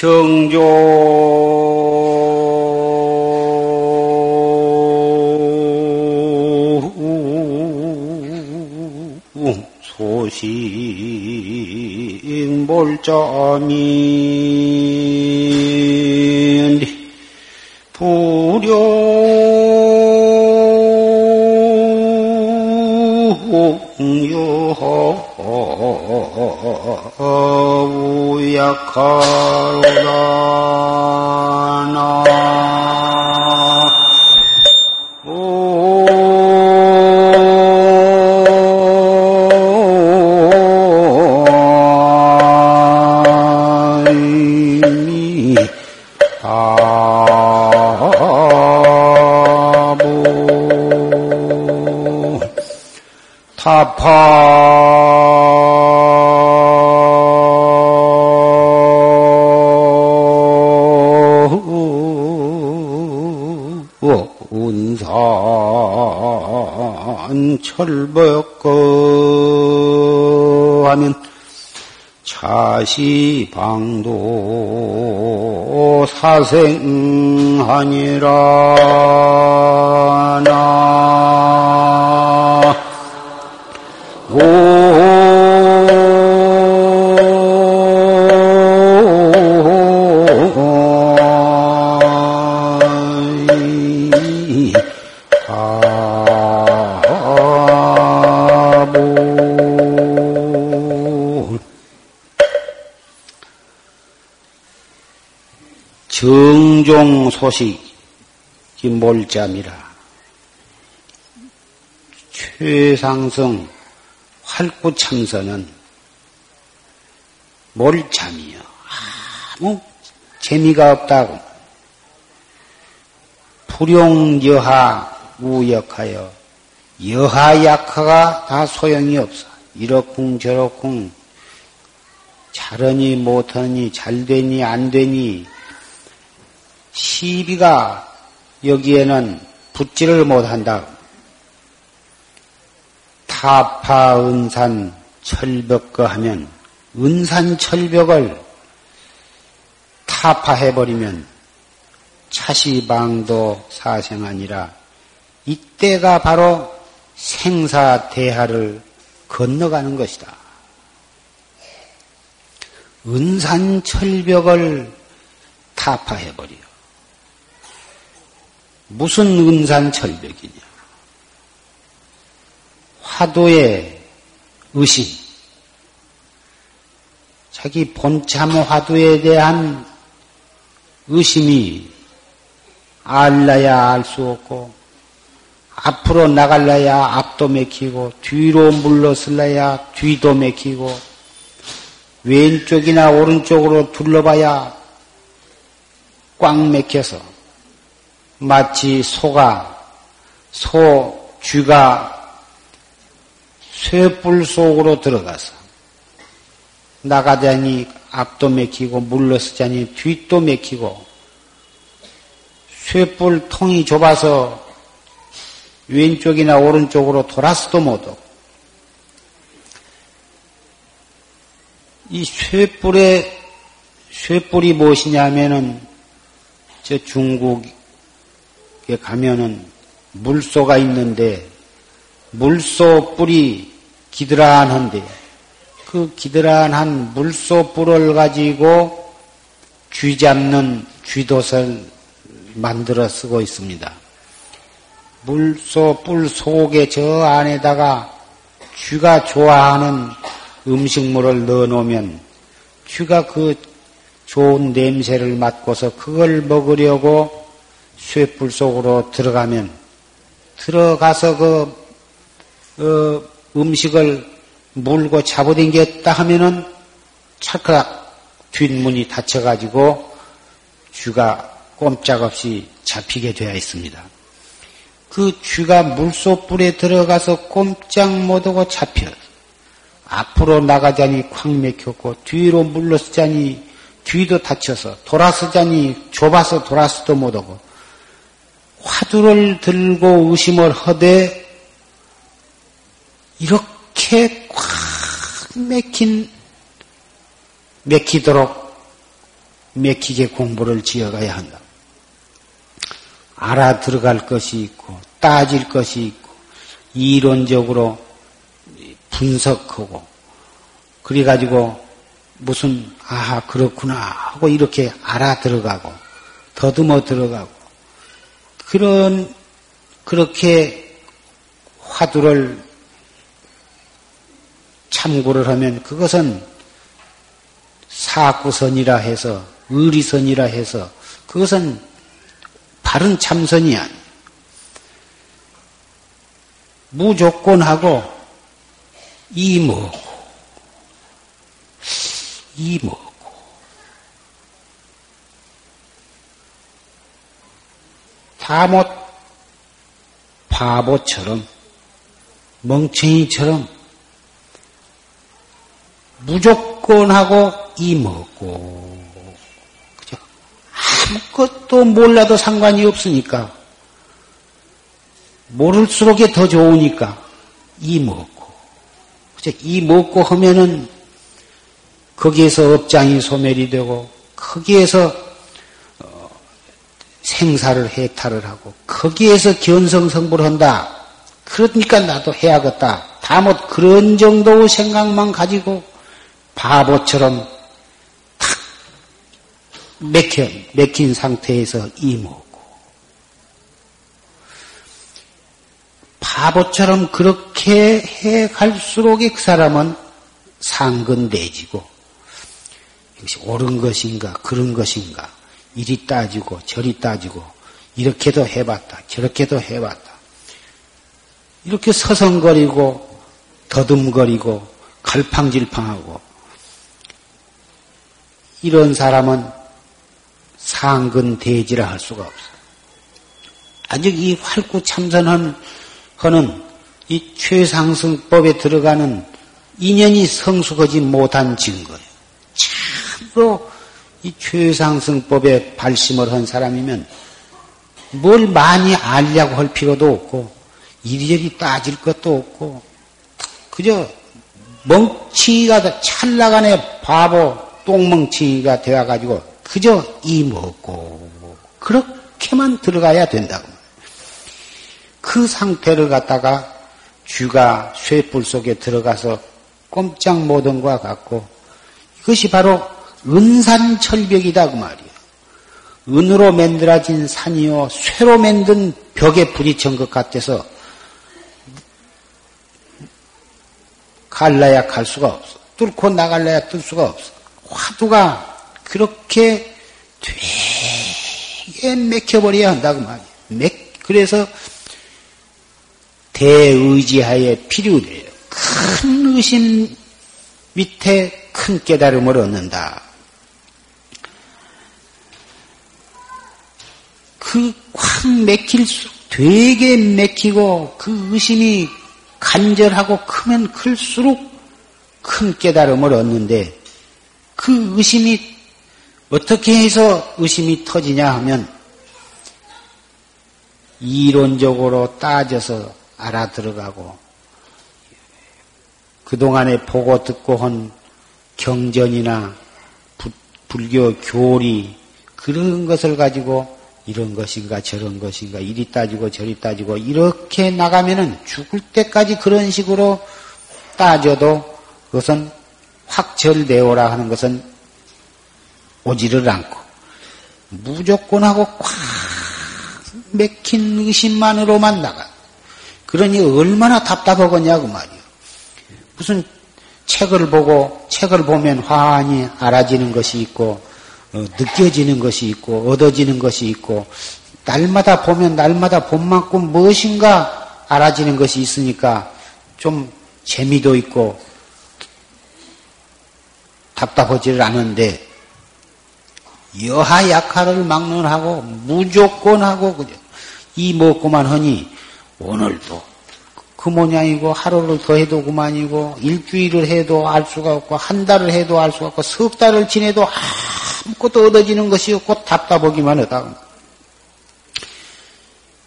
정조. 소식 몰점이 철벽거 하면 차시방도 사생하니라 소식이 몰잠이라 최상성 활구참선은 몰잠이요. 아무 재미가 없다고. 불용여하 우역하여 여하 약하가 다 소용이 없어. 이렇쿵 저렇쿵 잘하니 못하니 잘되니 안되니 시비가 여기에는 붙지를 못한다. 타파 은산 철벽거 하면 은산 철벽을 타파해버리면 차시방도 사생아니라 이때가 바로 생사대하를 건너가는 것이다. 은산 철벽을 타파해버려. 무슨 은산 철벽이냐? 화두의 의심. 자기 본참 화두에 대한 의심이 알라야 알 수 없고, 앞으로 나갈라야 앞도 맥히고, 뒤로 물러설라야 뒤도 맥히고, 왼쪽이나 오른쪽으로 둘러봐야 꽉 맥혀서 마치 소가 소 쥐가 쇠뿔 속으로 들어가서 나가자니 앞도 맥히고 물러서자니 뒷도 맥히고 쇠뿔 통이 좁아서 왼쪽이나 오른쪽으로 돌아서도 못하고 이 쇠뿔의 쇠뿔이 무엇이냐면은 저 중국에 가면은 물소가 있는데 물소 뿔이 기드란한데 그 기드란한 물소 뿔을 가지고 쥐 잡는 쥐돛을 만들어 쓰고 있습니다. 물소 뿔 속에 저 안에다가 쥐가 좋아하는 음식물을 넣어 놓으면 쥐가 그 좋은 냄새를 맡고서 그걸 먹으려고 쇠뿔 속으로 들어가면 들어가서 그 어, 음식을 물고 잡아당겼다 하면은 찰칵 뒷문이 닫혀가지고 쥐가 꼼짝없이 잡히게 되어 있습니다. 그 쥐가 물소뿔에 들어가서 꼼짝 못하고 잡혀 앞으로 나가자니 콱 맥혔고 뒤로 물러서자니 뒤도 다쳐서 돌아서자니 좁아서 돌아서도 못하고 화두를 들고 의심을 하되 이렇게 꽉 맥힌 맥히도록 맥히게 공부를 지어가야 한다. 알아 들어갈 것이 있고, 따질 것이 있고, 이론적으로 분석하고, 그래 가지고 무슨, 아, 그렇구나 하고 이렇게 알아 들어가고, 더듬어 들어가고, 그런, 그렇게 화두를 참고를 하면 그것은 사구선이라 해서, 의리선이라 해서, 그것은 바른 참선이 아니. 무조건하고 이먹고 이먹 고 다못 바보처럼 멍청이처럼 무조건 하고 이 먹고 그죠? 아무것도 몰라도 상관이 없으니까 모를수록에 더 좋으니까 이 먹고 그죠? 이 먹고 하면은 거기에서 업장이 소멸이 되고 거기에서 어, 생사를 해탈을 하고 거기에서 견성성불을 한다. 그러니까 나도 해야겠다. 다못 그런 정도의 생각만 가지고 바보처럼 탁 맥혀, 맥힌 상태에서 이먹고. 바보처럼 그렇게 해 갈수록 그 사람은 상근대지고, 이것이 옳은 것인가, 그런 것인가, 이리 따지고, 저리 따지고, 이렇게도 해봤다, 저렇게도 해봤다. 이렇게 서성거리고, 더듬거리고, 갈팡질팡하고, 이런 사람은 상근 대지라 할 수가 없어. 아직 이 활구 참선은 하는 이 최상승법에 들어가는 인연이 성숙하지 못한 증거예요. 참으로 이 최상승법에 발심을 한 사람이면 뭘 많이 알려고 할 필요도 없고 이리저리 따질 것도 없고 그저 멍치가 찰나간에 바보 똥멍치가 되어가지고 그저 이 먹고 그렇게만 들어가야 된다고. 그 상태를 갖다가 쥐가 쇠뿔 속에 들어가서 꼼짝 못한 것과 같고 이것이 바로 은산 철벽이다 그 말이에요. 은으로 만들어진 산이요 쇠로 만든 벽에 부딪힌 것 같아서 갈라야 갈 수가 없어. 뚫고 나갈래야 뚫 수가 없어. 화두가 그렇게 되게 맥혀버려야 한다고 말이에요. 맥, 그래서 대의지하에 필요돼요. 큰 의심 밑에 큰 깨달음을 얻는다. 그확 맥힐수록 되게 맥히고 그 의심이 간절하고 크면 클수록 큰 깨달음을 얻는데 그 의심이 어떻게 해서 의심이 터지냐 하면 이론적으로 따져서 알아들어가고 그동안에 보고 듣고 한 경전이나 부, 불교 교리 그런 것을 가지고 이런 것인가 저런 것인가 이리 따지고 저리 따지고 이렇게 나가면은 죽을 때까지 그런 식으로 따져도 그것은 확철대오라 하는 것은 오지를 않고 무조건 하고 꽉 맥힌 의심만으로만 나가. 그러니 얼마나 답답하겠냐고 말이요. 무슨 책을 보고 책을 보면 환히 알아지는 것이 있고 어, 느껴지는 것이 있고 얻어지는 것이 있고 날마다 보면 날마다 본 만큼 무엇인가 알아지는 것이 있으니까 좀 재미도 있고 답답하지를 않은데 여하 약하를 막론하고 무조건 하고. 이 먹고만 하니 오늘도 그 모양이고 하루를 더 해도 그만이고 일주일을 해도 알 수가 없고 한 달을 해도 알 수가 없고 석 달을 지내도 아무것도 얻어지는 것이 없고 답답하기만 하다.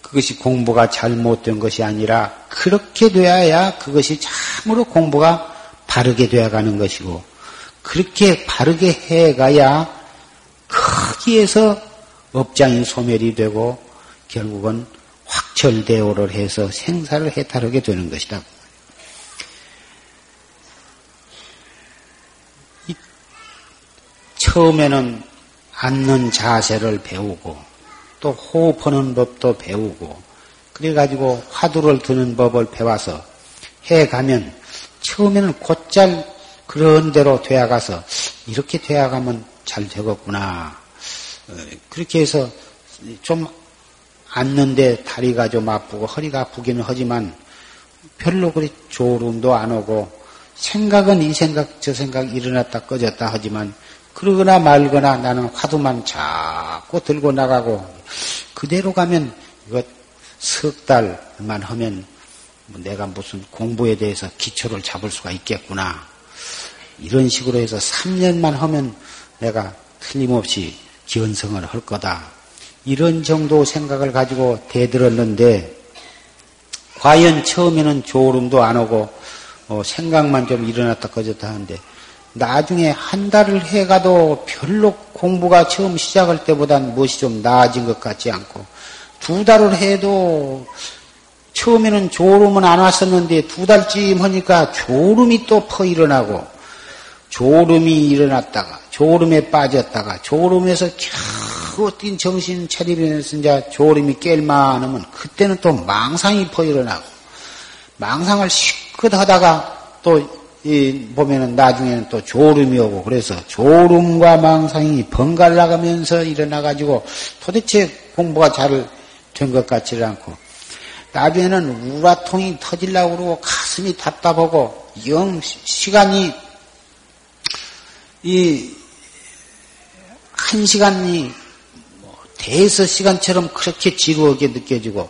그것이 공부가 잘못된 것이 아니라 그렇게 돼야 그것이 참으로 공부가 바르게 되어가는 것이고 그렇게 바르게 해가야 거기에서 업장이 소멸이 되고 결국은 확철대오를 해서 생사를 해탈하게 되는 것이다. 처음에는 앉는 자세를 배우고 또 호흡하는 법도 배우고 그래가지고 화두를 드는 법을 배워서 해가면 처음에는 곧잘 그런 대로 되어가서 이렇게 되어가면 잘 되겠구나. 어, 그렇게 해서 좀 앉는데 다리가 좀 아프고 허리가 아프기는 하지만 별로 그리 졸음도 안 오고 생각은 이 생각 저 생각 일어났다 꺼졌다 하지만 그러거나 말거나 나는 화두만 자꾸 들고 나가고 그대로 가면 이거 석 달만 하면 뭐 내가 무슨 공부에 대해서 기초를 잡을 수가 있겠구나. 이런 식으로 해서 3년만 하면 내가 틀림없이 기원성을 할 거다. 이런 정도 생각을 가지고 대들었는데, 과연 처음에는 졸음도 안 오고, 어, 생각만 좀 일어났다 꺼졌다 하는데, 나중에 한 달을 해가도 별로 공부가 처음 시작할 때보단 무엇이 좀 나아진 것 같지 않고, 두 달을 해도 처음에는 졸음은 안 왔었는데 두 달쯤 하니까 졸음이 또 퍼 일어나고 졸음이 일어났다가 졸음에 빠졌다가 졸음에서 겨우 뛴 정신 차리면서 이제 졸음이 깰만 하면 그때는 또 망상이 퍼 일어나고 망상을 시끗 하다가 또 보면은 나중에는 또 졸음이 오고 그래서 졸음과 망상이 번갈아 가면서 일어나 가지고 도대체 공부가 잘 된 것 같지를 않고 나중에는 우라통이 터질라고 그러고 가슴이 답답하고 영 시간이 이 한 시간이 뭐 대서 시간처럼 그렇게 지루하게 느껴지고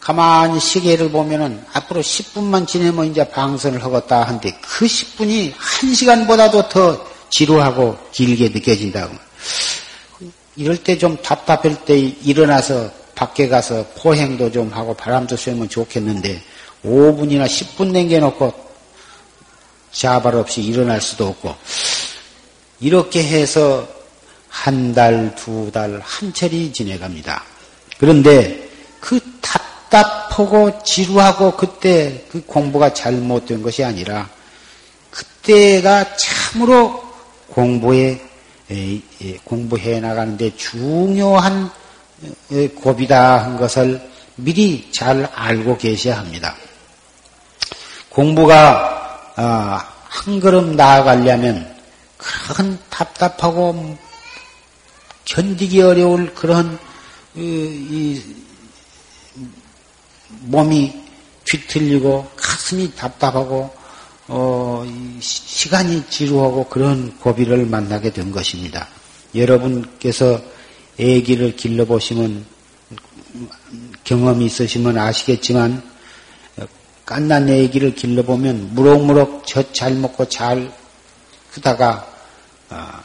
가만히 시계를 보면은 앞으로 10분만 지내면 이제 방선을 하겠다 한데 그 10분이 한 시간보다도 더 지루하고 길게 느껴진다고. 이럴 때 좀 답답할 때 일어나서 밖에 가서 포행도 좀 하고 바람도 쐬면 좋겠는데 5분이나 10분 남겨놓고 자발 없이 일어날 수도 없고 이렇게 해서 한 달, 두 달, 한철이 지내갑니다. 그런데 그 답답하고 지루하고 그때 그 공부가 잘못된 것이 아니라 그때가 참으로 공부에 공부해 나가는데 중요한 고비다 한 것을 미리 잘 알고 계셔야 합니다. 공부가 아, 한 걸음 나아가려면 그런 답답하고 견디기 어려울 그런 이, 몸이 뒤틀리고 가슴이 답답하고 어, 시간이 지루하고 그런 고비를 만나게 된 것입니다. 여러분께서 애기를 길러보시면 경험이 있으시면 아시겠지만 깐난 애기를 길러보면 무럭무럭 젖 잘 먹고 잘 크다가 아,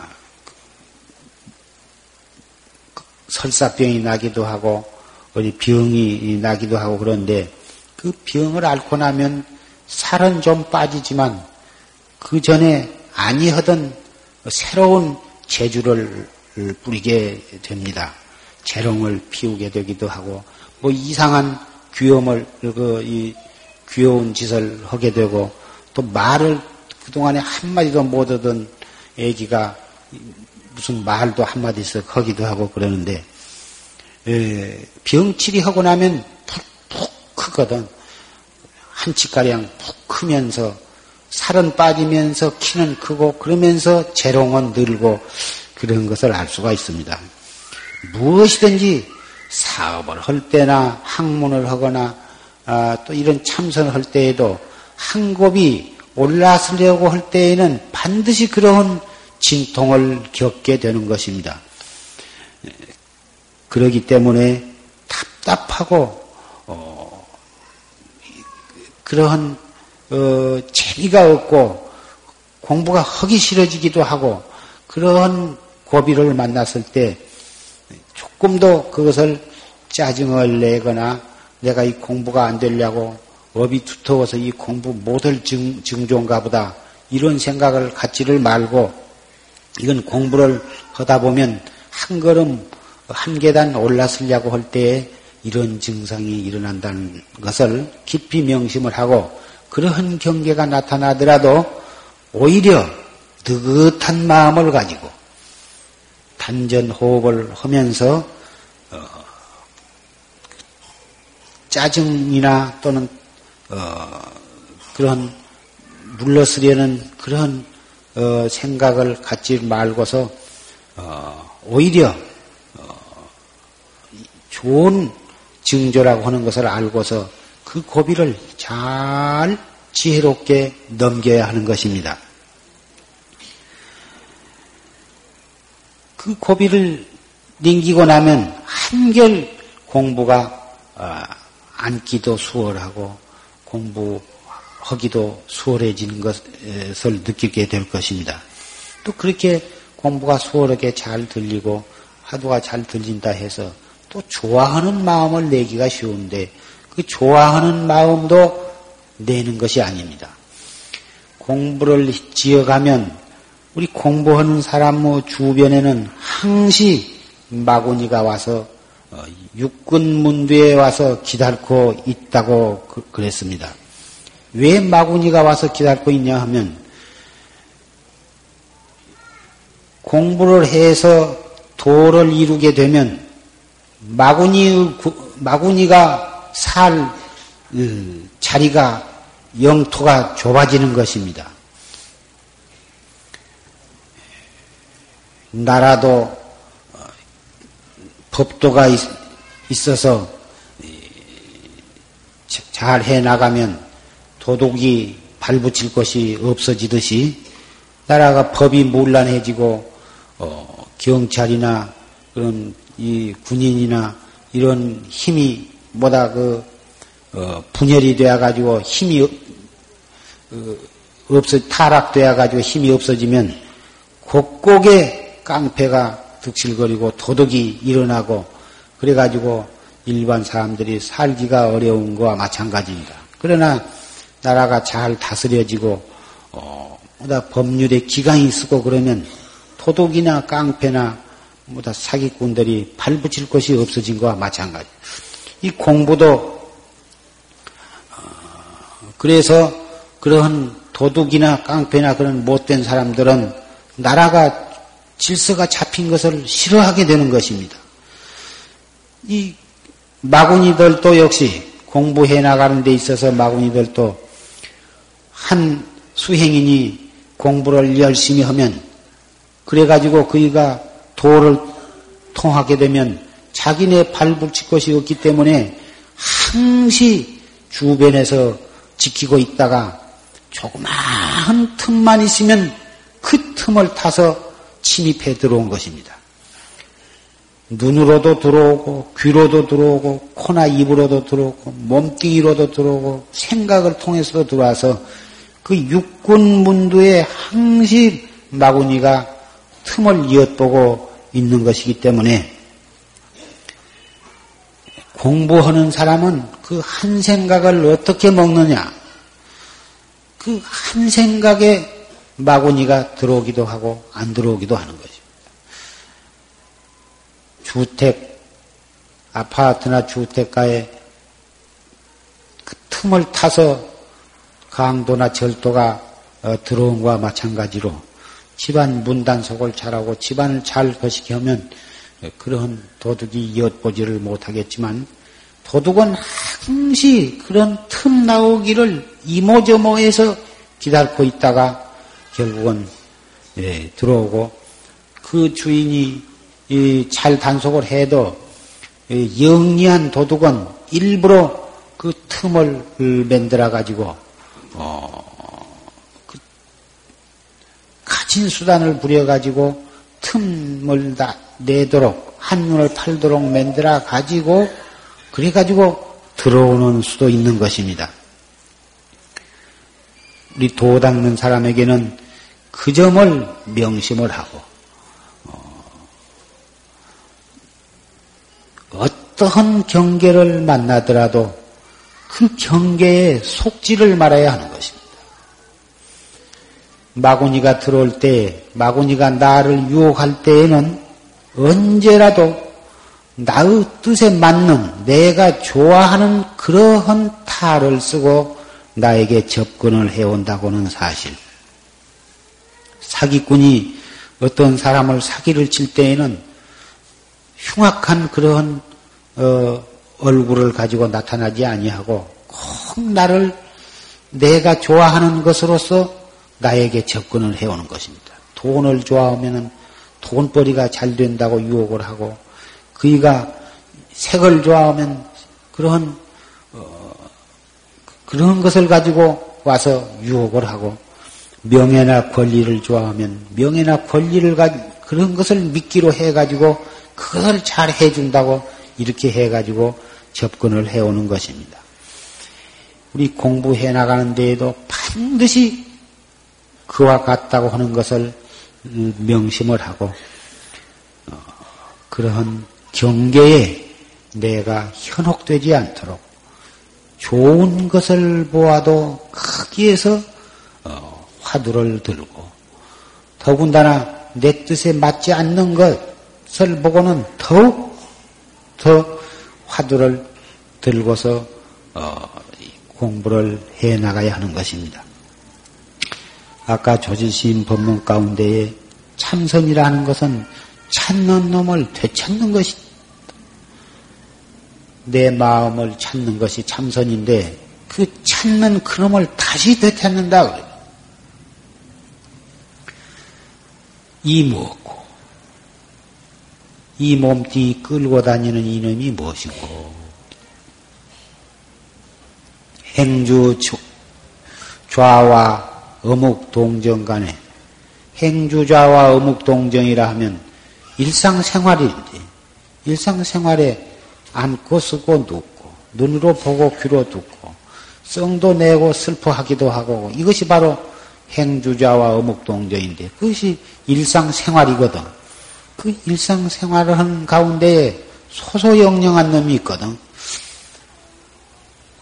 설사병이 나기도 하고 어디 병이 나기도 하고 그런데 그 병을 앓고 나면 살은 좀 빠지지만 그 전에 아니하던 새로운 재주를 뿌리게 됩니다. 재롱을 피우게 되기도 하고 뭐 이상한 귀염을 그이 귀여운 짓을 하게 되고 또 말을 그동안에 한마디도 못 하던 애기가 무슨 말도 한마디씩 하기도 하고 그러는데 에, 병치리 하고 나면 푹푹 크거든 한 치가량 푹 크면서 살은 빠지면서 키는 크고 그러면서 재롱은 늘고 그런 것을 알 수가 있습니다. 무엇이든지 사업을 할 때나 학문을 하거나 아, 또 이런 참선을 할 때에도 한 곱이 올라서려고 할 때에는 반드시 그런 진통을 겪게 되는 것입니다. 그러기 때문에 답답하고 어, 그러한 어, 재미가 없고 공부가 하기 싫어지기도 하고 그러한 고비를 만났을 때 조금도 그것을 짜증을 내거나 내가 이 공부가 안 되려고 업이 두터워서 이 공부 못할 증, 증조인가 보다 이런 생각을 갖지를 말고 이건 공부를 하다 보면 한 걸음 한 계단 올랐으려고 할 때에 이런 증상이 일어난다는 것을 깊이 명심을 하고 그러한 경계가 나타나더라도 오히려 느긋한 마음을 가지고 단전 호흡을 하면서 어, 짜증이나 또는 어, 그런 물러서려는 그런 어, 생각을 갖지 말고서 어, 오히려 어, 좋은 증조라고 하는 것을 알고서 그 고비를 잘 지혜롭게 넘겨야 하는 것입니다. 그 고비를 넘기고 나면 한결 공부가 어, 앉기도 수월하고 공부 하기도 수월해지는 것을 느끼게 될 것입니다. 또 그렇게 공부가 수월하게 잘 들리고 화두가 잘 들린다 해서 또 좋아하는 마음을 내기가 쉬운데 그 좋아하는 마음도 내는 것이 아닙니다. 공부를 지어가면 우리 공부하는 사람 뭐 주변에는 항시 마구니가 와서 어, 육군문두에 와서 기다리고 있다고 그, 그랬습니다. 왜 마구니가 와서 기다리고 있냐 하면 공부를 해서 도를 이루게 되면 마구니 마구니가 살 자리가 영토가 좁아지는 것입니다. 나라도 어, 법도가 있어서 잘 해 나가면 도둑이 발붙일 것이 없어지듯이 나라가 법이 문란해지고 어, 경찰이나 그런 이 군인이나 이런 힘이 뭐다 그 어, 분열이 되어 가지고 힘이 어, 없어 타락되어 가지고 힘이 없어지면 곳곳에 깡패가 득실거리고 도덕이 일어나고 그래 가지고 일반 사람들이 살기가 어려운 거와 마찬가지입니다. 그러나 나라가 잘 다스려지고 어, 뭐다 법률에 기강이 쓰고 그러면 도둑이나 깡패나 뭐다 사기꾼들이 발붙일 것이 없어진 것과 마찬가지. 이 공부도 어, 그래서 그러한 도둑이나 깡패나 그런 못된 사람들은 나라가 질서가 잡힌 것을 싫어하게 되는 것입니다. 이 마구니들도 역시 공부해 나가는 데 있어서 마구니들도 한 수행인이 공부를 열심히 하면 그래가지고 그이가 도를 통하게 되면 자기네 발붙일 것이 없기 때문에 항시 주변에서 지키고 있다가 조그마한 틈만 있으면 그 틈을 타서 침입해 들어온 것입니다. 눈으로도 들어오고 귀로도 들어오고 코나 입으로도 들어오고 몸뚱이로도 들어오고 생각을 통해서도 들어와서 그 육군 문두에 항시 마구니가 틈을 이어보고 있는 것이기 때문에 공부하는 사람은 그 한 생각을 어떻게 먹느냐, 그 한 생각에 마구니가 들어오기도 하고 안 들어오기도 하는 것입니다. 주택, 아파트나 주택가에 그 틈을 타서 강도나 절도가 어, 들어온 것과 마찬가지로 집안 문단속을 잘하고 집안을 잘 거시게 하면 그런 도둑이 엿보지를 못하겠지만 도둑은 항시 그런 틈 나오기를 이모저모해서 기다리고 있다가 결국은 예, 들어오고 그 주인이 잘 단속을 해도 영리한 도둑은 일부러 그 틈을 만들어 가지고 어, 가진 수단을 부려가지고 틈을 다 내도록 한눈을 팔도록 만들어 가지고 그래 가지고 들어오는 수도 있는 것입니다. 우리 도 닦는 사람에게는 그 점을 명심을 하고 어, 떠한 경계를 만나더라도 그 경계에 속지를 말아야 하는 것입니다. 마구니가 들어올 때, 마구니가 나를 유혹할 때에는 언제라도 나의 뜻에 맞는 내가 좋아하는 그러한 탈을 쓰고 나에게 접근을 해온다고는 사실. 사기꾼이 어떤 사람을 사기를 칠 때에는 흉악한 그러한 어, 얼굴을 가지고 나타나지 아니하고 꼭 나를 내가 좋아하는 것으로서 나에게 접근을 해오는 것입니다. 돈을 좋아하면은 돈벌이가 잘 된다고 유혹을 하고 그이가 색을 좋아하면 그런 어, 그런 것을 가지고 와서 유혹을 하고 명예나 권리를 좋아하면 명예나 권리를 가 그런 것을 믿기로 해가지고 그것을 잘 해준다고 이렇게 해가지고 접근을 해오는 것입니다. 우리 공부해 나가는 데에도 반드시 그와 같다고 하는 것을 명심을 하고 어, 그러한 경계에 내가 현혹되지 않도록 좋은 것을 보아도 거기에서 어, 화두를 들고 더군다나 내 뜻에 맞지 않는 것을 보고는 더욱 더 화두를 들고서 어, 공부를 해 나가야 하는 것입니다. 아까 조지신 법문 가운데에 참선이라는 것은 찾는 놈을 되찾는 것이 내 마음을 찾는 것이 참선인데 그 찾는 그놈을 다시 되찾는다 그래요. 이 무엇고 이 몸뚱이 끌고 다니는 이놈이 무엇이고 행주 좌와 어묵 동정 간에 행주 좌와 어묵 동정이라 하면 일상생활인데 일상생활에 앉고 쓰고 눕고 눈으로 보고 귀로 듣고 성도 내고 슬퍼하기도 하고 이것이 바로 행주자와 어묵동정인데 그것이 일상생활이거든. 그 일상생활을 하는 가운데에 소소영령한 놈이 있거든.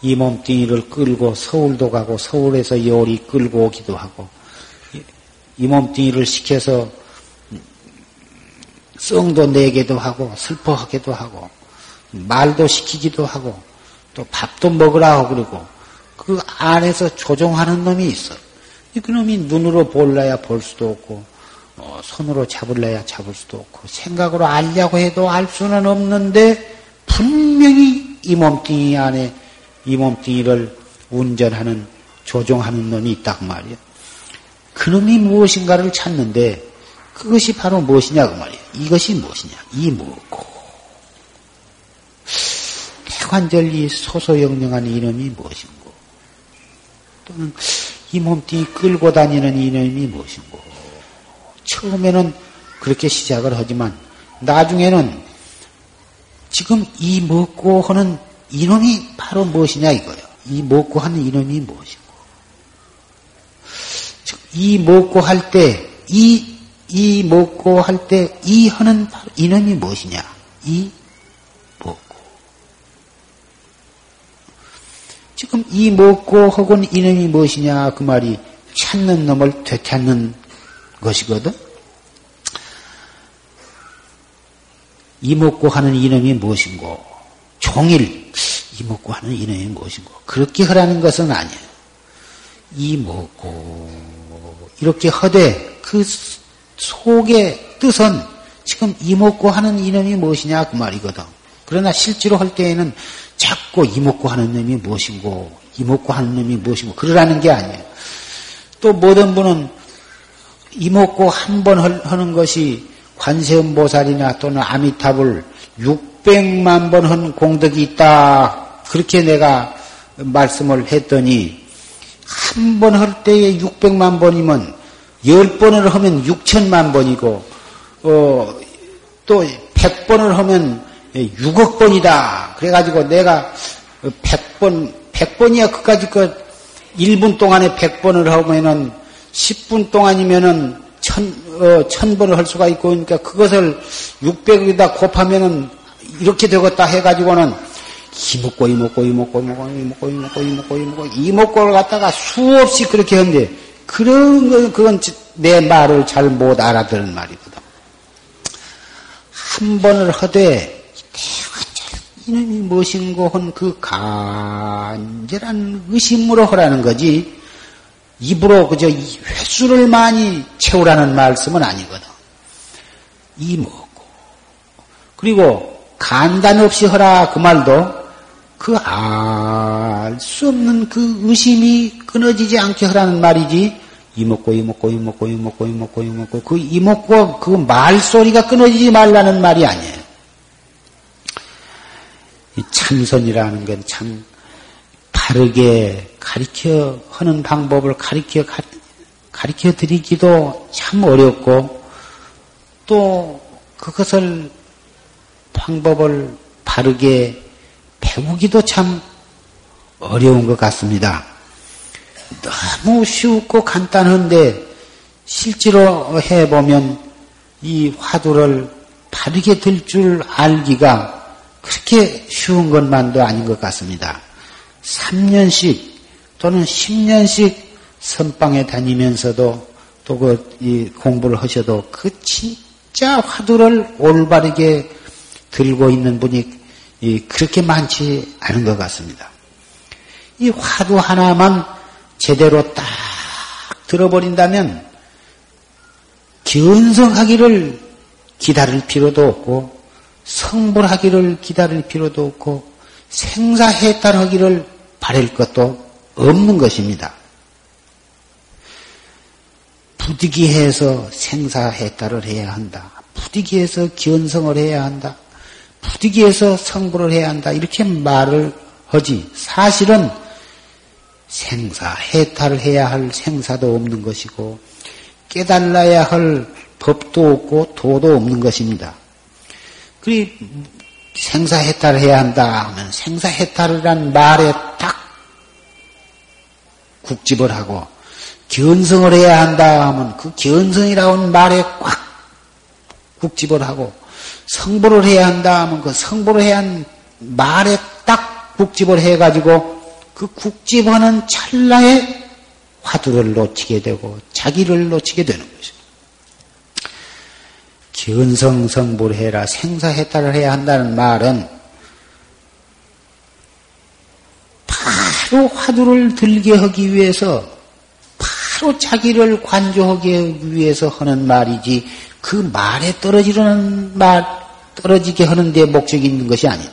이 몸뚱이를 끌고 서울도 가고 서울에서 요리 끌고 오기도 하고 이 몸뚱이를 시켜서 성도 내게도 하고 슬퍼하기도 하고 말도 시키기도 하고 또 밥도 먹으라 고 그러고 그 안에서 조종하는 놈이 있어. 그 놈이 눈으로 볼래야 볼 수도 없고 어, 손으로 잡을래야 잡을 수도 없고 생각으로 알려고 해도 알 수는 없는데 분명히 이 몸뚱이 안에 이 몸뚱이를 운전하는 조종하는 놈이 있다고 말이야. 그놈이 무엇인가를 찾는데 그것이 바로 무엇이냐 그 말이야. 이것이 무엇이냐? 이 무엇고 태관절리 소소영령한 이놈이 무엇인고 또는 이 몸뚱이 끌고 다니는 이놈이 무엇인고 처음에는 그렇게 시작을 하지만 나중에는 지금 이 먹고 하는 이놈이 바로 무엇이냐 이거예요. 이 먹고 하는 이놈이 무엇이고. 이 먹고 할 때, 이, 이 먹고 할 때, 이 하는 이놈이 무엇이냐. 이 먹고. 지금 이 먹고 혹은 이놈이 무엇이냐 그 말이 찾는 놈을 되찾는 것이거든. 이 먹고 하는 이놈이 무엇인고? 종일 이먹고 하는 이놈이 무엇인고? 그렇게 하라는 것은 아니에요. 이먹고 이렇게 허되 그 속의 뜻은 지금 이먹고 하는 이놈이 무엇이냐 그 말이거든. 그러나 실제로 할 때에는 자꾸 이먹고 하는 놈이 무엇인고 이먹고 하는 놈이 무엇인고 그러라는 게 아니에요. 또 모든 분은 이먹고 한 번 하는 것이 관세음보살이나 또는 아미타불 600만 번 한 공덕이 있다. 그렇게 내가 말씀을 했더니 한 번 할 때에 600만 번이면 10번을 하면 6천만 번이고 어, 또 100번을 하면 6억 번이다. 그래가지고 내가 100번, 100번이야 그까지 그 1분 동안에 100번을 하면은 10분 동안이면은 천, 어, 천 번을 할 수가 있고, 그러니까 그것을 600에다 곱하면은 이렇게 되겠다 해가지고는 이먹고 이먹고 이먹고 이먹고 이먹고 이먹고 이먹고 이먹고 이먹고를 갖다가 수없이 그렇게 하는데 그런 건 그건 내 말을 잘 못 알아들은 말이거든. 한 번을 하되 이놈이 무엇인고 한 그 간절한 의심으로 하라는 거지 입으로 그저 횟수를 많이 채우라는 말씀은 아니거든. 이 먹고 그리고 간단 없이 하라 그 말도 그 알 수 없는 그 의심이 끊어지지 않게 하라는 말이지 이먹고 이먹고 이먹고 이먹고 이먹고 이먹고 그 이먹고 그 말소리가 끊어지지 말라는 말이 아니에요. 이 참선이라는 건 참 바르게 가르쳐 하는 방법을 가르쳐 가르쳐 드리기도 참 어렵고 또 그것을 방법을 바르게 배우기도 참 어려운 것 같습니다. 너무 쉽고 간단한데 실제로 해보면 이 화두를 바르게 들 줄 알기가 그렇게 쉬운 것만도 아닌 것 같습니다. 3년씩 또는 10년씩 선방에 다니면서도 또그 공부를 하셔도 그 진짜 화두를 올바르게 들고 있는 분이 그렇게 많지 않은 것 같습니다. 이 화두 하나만 제대로 딱 들어버린다면 견성하기를 기다릴 필요도 없고 성불하기를 기다릴 필요도 없고 생사해탈하기를 바랄 것도 없는 것입니다. 부득이해서 생사해탈을 해야 한다. 부득이해서 견성을 해야 한다. 부득이해서 성불을 해야 한다. 이렇게 말을 하지. 사실은 생사, 해탈을 해야 할 생사도 없는 것이고, 깨달아야 할 법도 없고, 도도 없는 것입니다. 그 생사해탈을 해야 한다 하면 생사해탈이란 말에 딱 국집을 하고, 견성을 해야 한다 하면 그 견성이라는 말에 꽉 국집을 하고, 성불을 해야 한다 하면 그 성불을 해야 한 말에 딱 국집을 해가지고 그 국집하는 찰나에 화두를 놓치게 되고 자기를 놓치게 되는 것입니다. 견성성불해라 생사해탈을 해야 한다는 말은 바로 화두를 들게 하기 위해서 바로 자기를 관조하기 위해서 하는 말이지 그 말에 떨어지는 말 떨어지게 하는 데 목적이 있는 것이 아니다.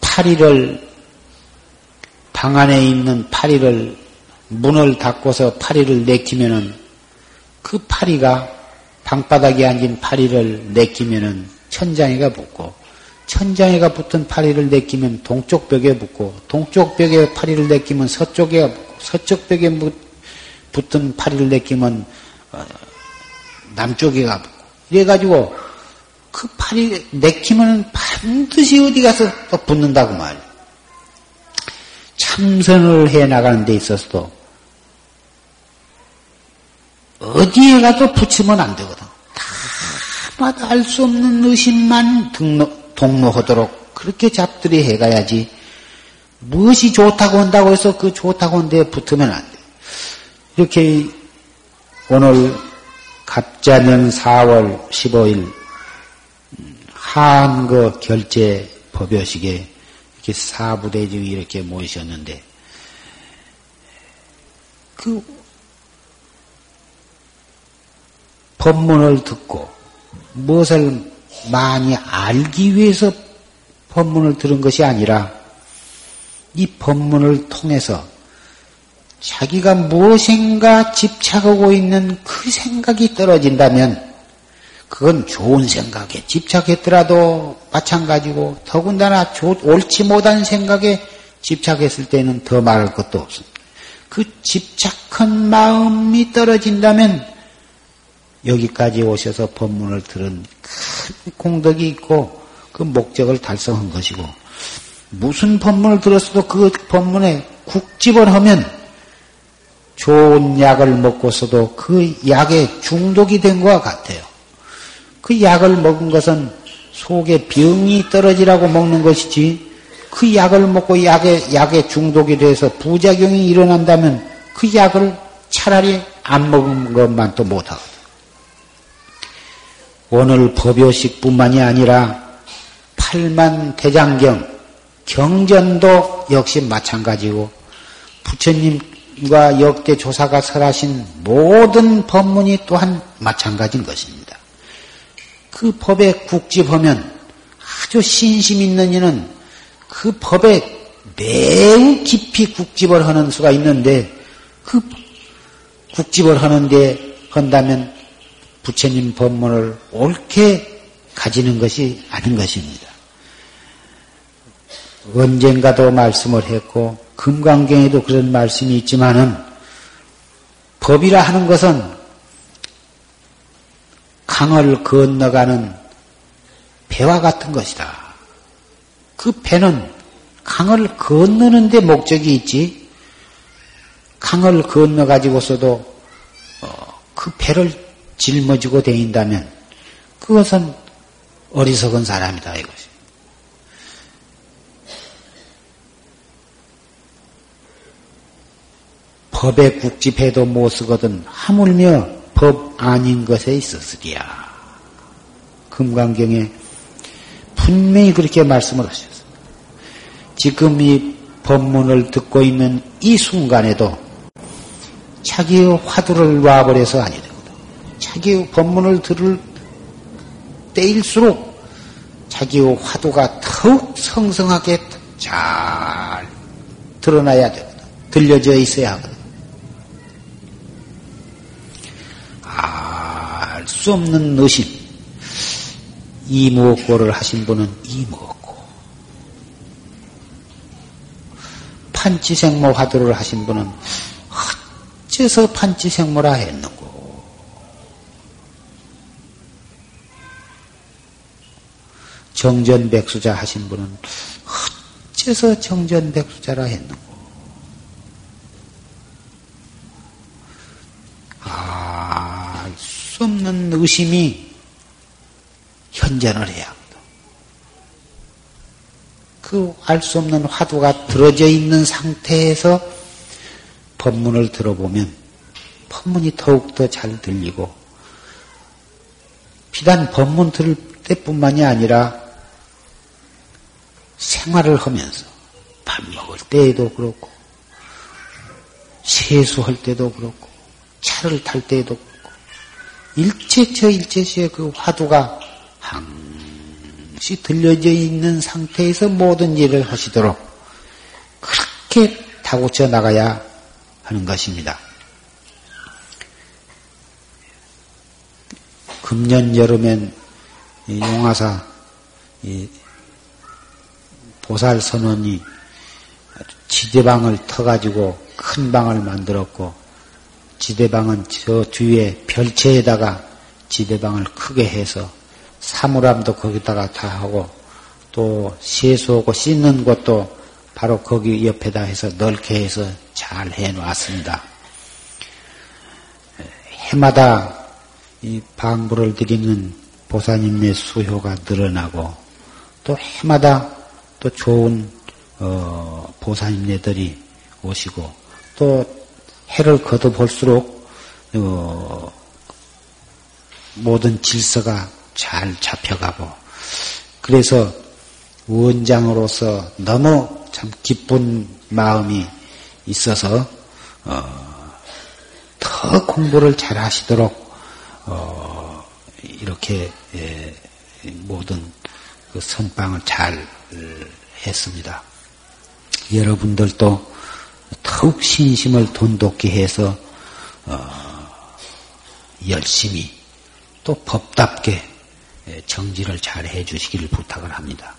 파리를 방 안에 있는 파리를 문을 닫고서 파리를 내키면은 그 파리가 방바닥에 앉은 파리를 내키면은 천장에가 붙고 천장에가 붙은 파리를 내키면 동쪽 벽에 붙고 동쪽 벽에 파리를 내키면 서쪽에 붙고 서쪽 벽에 붙은 파리를 내키면 어, 남쪽에가 붙고 이래가지고 그 팔이 내키면 반드시 어디 가서 또 붙는다고 말. 참선을 해 나가는 데 있어서도 어디에 가도 붙이면 안 되거든. 다마다 알 수 없는 의심만 등로, 동로하도록 그렇게 잡들이 해가야지. 무엇이 좋다고 한다고 해서 그 좋다고 한 데에 붙으면 안 돼. 이렇게 오늘 갑자년 4월 15일 한거 결제 법요식에 이렇게 사부대중이 이렇게 모이셨는데 그 법문을 듣고 무엇을 많이 알기 위해서 법문을 들은 것이 아니라 이 법문을 통해서 자기가 무엇인가 집착하고 있는 그 생각이 떨어진다면 그건 좋은 생각에 집착했더라도 마찬가지고 더군다나 옳지 못한 생각에 집착했을 때는 더 말할 것도 없습니다. 그 집착한 마음이 떨어진다면 여기까지 오셔서 법문을 들은 큰 공덕이 있고 그 목적을 달성한 것이고 무슨 법문을 들었어도 그 법문에 국집을 하면 좋은 약을 먹고서도 그 약에 중독이 된 것과 같아요. 그 약을 먹은 것은 속에 병이 떨어지라고 먹는 것이지 그 약을 먹고 약에, 약에 중독이 돼서 부작용이 일어난다면 그 약을 차라리 안 먹은 것만 또 못하거든. 오늘 법요식뿐만이 아니라 팔만 대장경, 경전도 역시 마찬가지고 부처님과 역대 조사가 설하신 모든 법문이 또한 마찬가지인 것입니다. 그 법에 국집하면 아주 신심 있는 이는 그 법에 매우 깊이 국집을 하는 수가 있는데 그 국집을 하는데 한다면 부처님 법문을 옳게 가지는 것이 아닌 것입니다. 언젠가도 말씀을 했고 금강경에도 그런 말씀이 있지만은 법이라 하는 것은 강을 건너가는 배와 같은 것이다. 그 배는 강을 건너는 데 목적이 있지. 강을 건너 가지고서도 어, 그 배를 짊어지고 다닌다면 그것은 어리석은 사람이다 이것이. 법에 국집해도 못 쓰거든 하물며 법 아닌 것에 있었으리야. 금강경에 분명히 그렇게 말씀을 하셨습니다. 지금 이 법문을 듣고 있는 이 순간에도 자기의 화두를 놔버려서 아니 되거든. 자기의 법문을 들을 때일수록 자기의 화두가 더욱 성성하게 잘 드러나야 되거든. 들려져 있어야 하거든. 알 수 없는 의심. 이무엇고를 하신 분은 이무엇고. 판치생모 화두를 하신 분은 어째서 판치생모라 했는고. 정전백수자 하신 분은 어째서 정전백수자라 했는고. 수 없는 의심이 현전을 해야 합니다. 그 알 수 없는 화두가 들어져 있는 상태에서 법문을 들어보면 법문이 더욱더 잘 들리고 비단 법문 들을 때뿐만이 아니라 생활을 하면서 밥 먹을 때에도 그렇고 세수할 때도 그렇고 차를 탈 때에도 일체처 일체시의 그 화두가 항시 들려져 있는 상태에서 모든 일을 하시도록 그렇게 다고쳐 나가야 하는 것입니다. 금년 여름엔 용화사 보살 선원이 지대방을 터가지고 큰 방을 만들었고 지대방은 저 뒤에 별채에다가 지대방을 크게 해서 사물함도 거기다가 다 하고 또 세수하고 씻는 것도 바로 거기 옆에다 해서 넓게 해서 잘 해놓았습니다. 해마다 이 방부를 드리는 보사님의 수효가 늘어나고 또 해마다 또 좋은 어, 보사님네들이 오시고 또 해를 거둬 볼수록 어, 모든 질서가 잘 잡혀가고 그래서 원장으로서 너무 참 기쁜 마음이 있어서 어, 더 공부를 잘 하시도록 어, 이렇게 예, 모든 그 선방을 잘 했습니다. 여러분들도 더욱 신심을 돈독히 해서 어, 열심히 또 법답게 예, 정지를 잘 해주시기를 부탁을 합니다.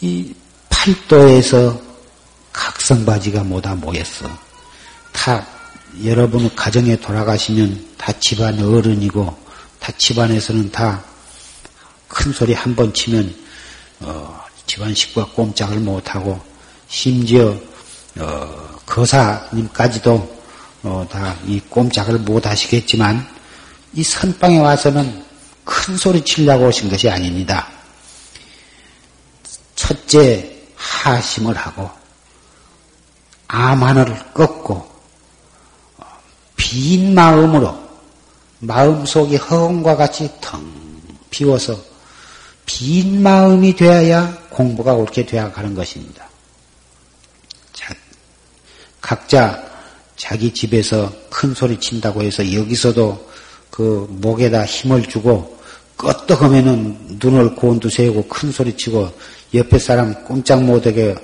이 팔도에서 각성바지가 뭐다 모였어. 다 여러분 가정에 돌아가시면 다 집안 어른이고 다 집안에서는 다 큰 소리 한 번 치면 어, 집안 식구가 꼼짝을 못하고 심지어 어, 거사님까지도 어, 다 이 꼼짝을 못 하시겠지만 이 선방에 와서는 큰 소리 치려고 오신 것이 아닙니다. 첫째 하심을 하고 암 하나를 꺾고 빈 마음으로 마음속이 허공과 같이 텅 비워서 빈 마음이 되어야 공부가 옳게 되어 가는 것입니다. 자, 각자 자기 집에서 큰 소리 친다고 해서 여기서도 그 목에다 힘을 주고 껐떡하면은 눈을 곤두세우고 큰 소리 치고 옆에 사람 꼼짝 못하게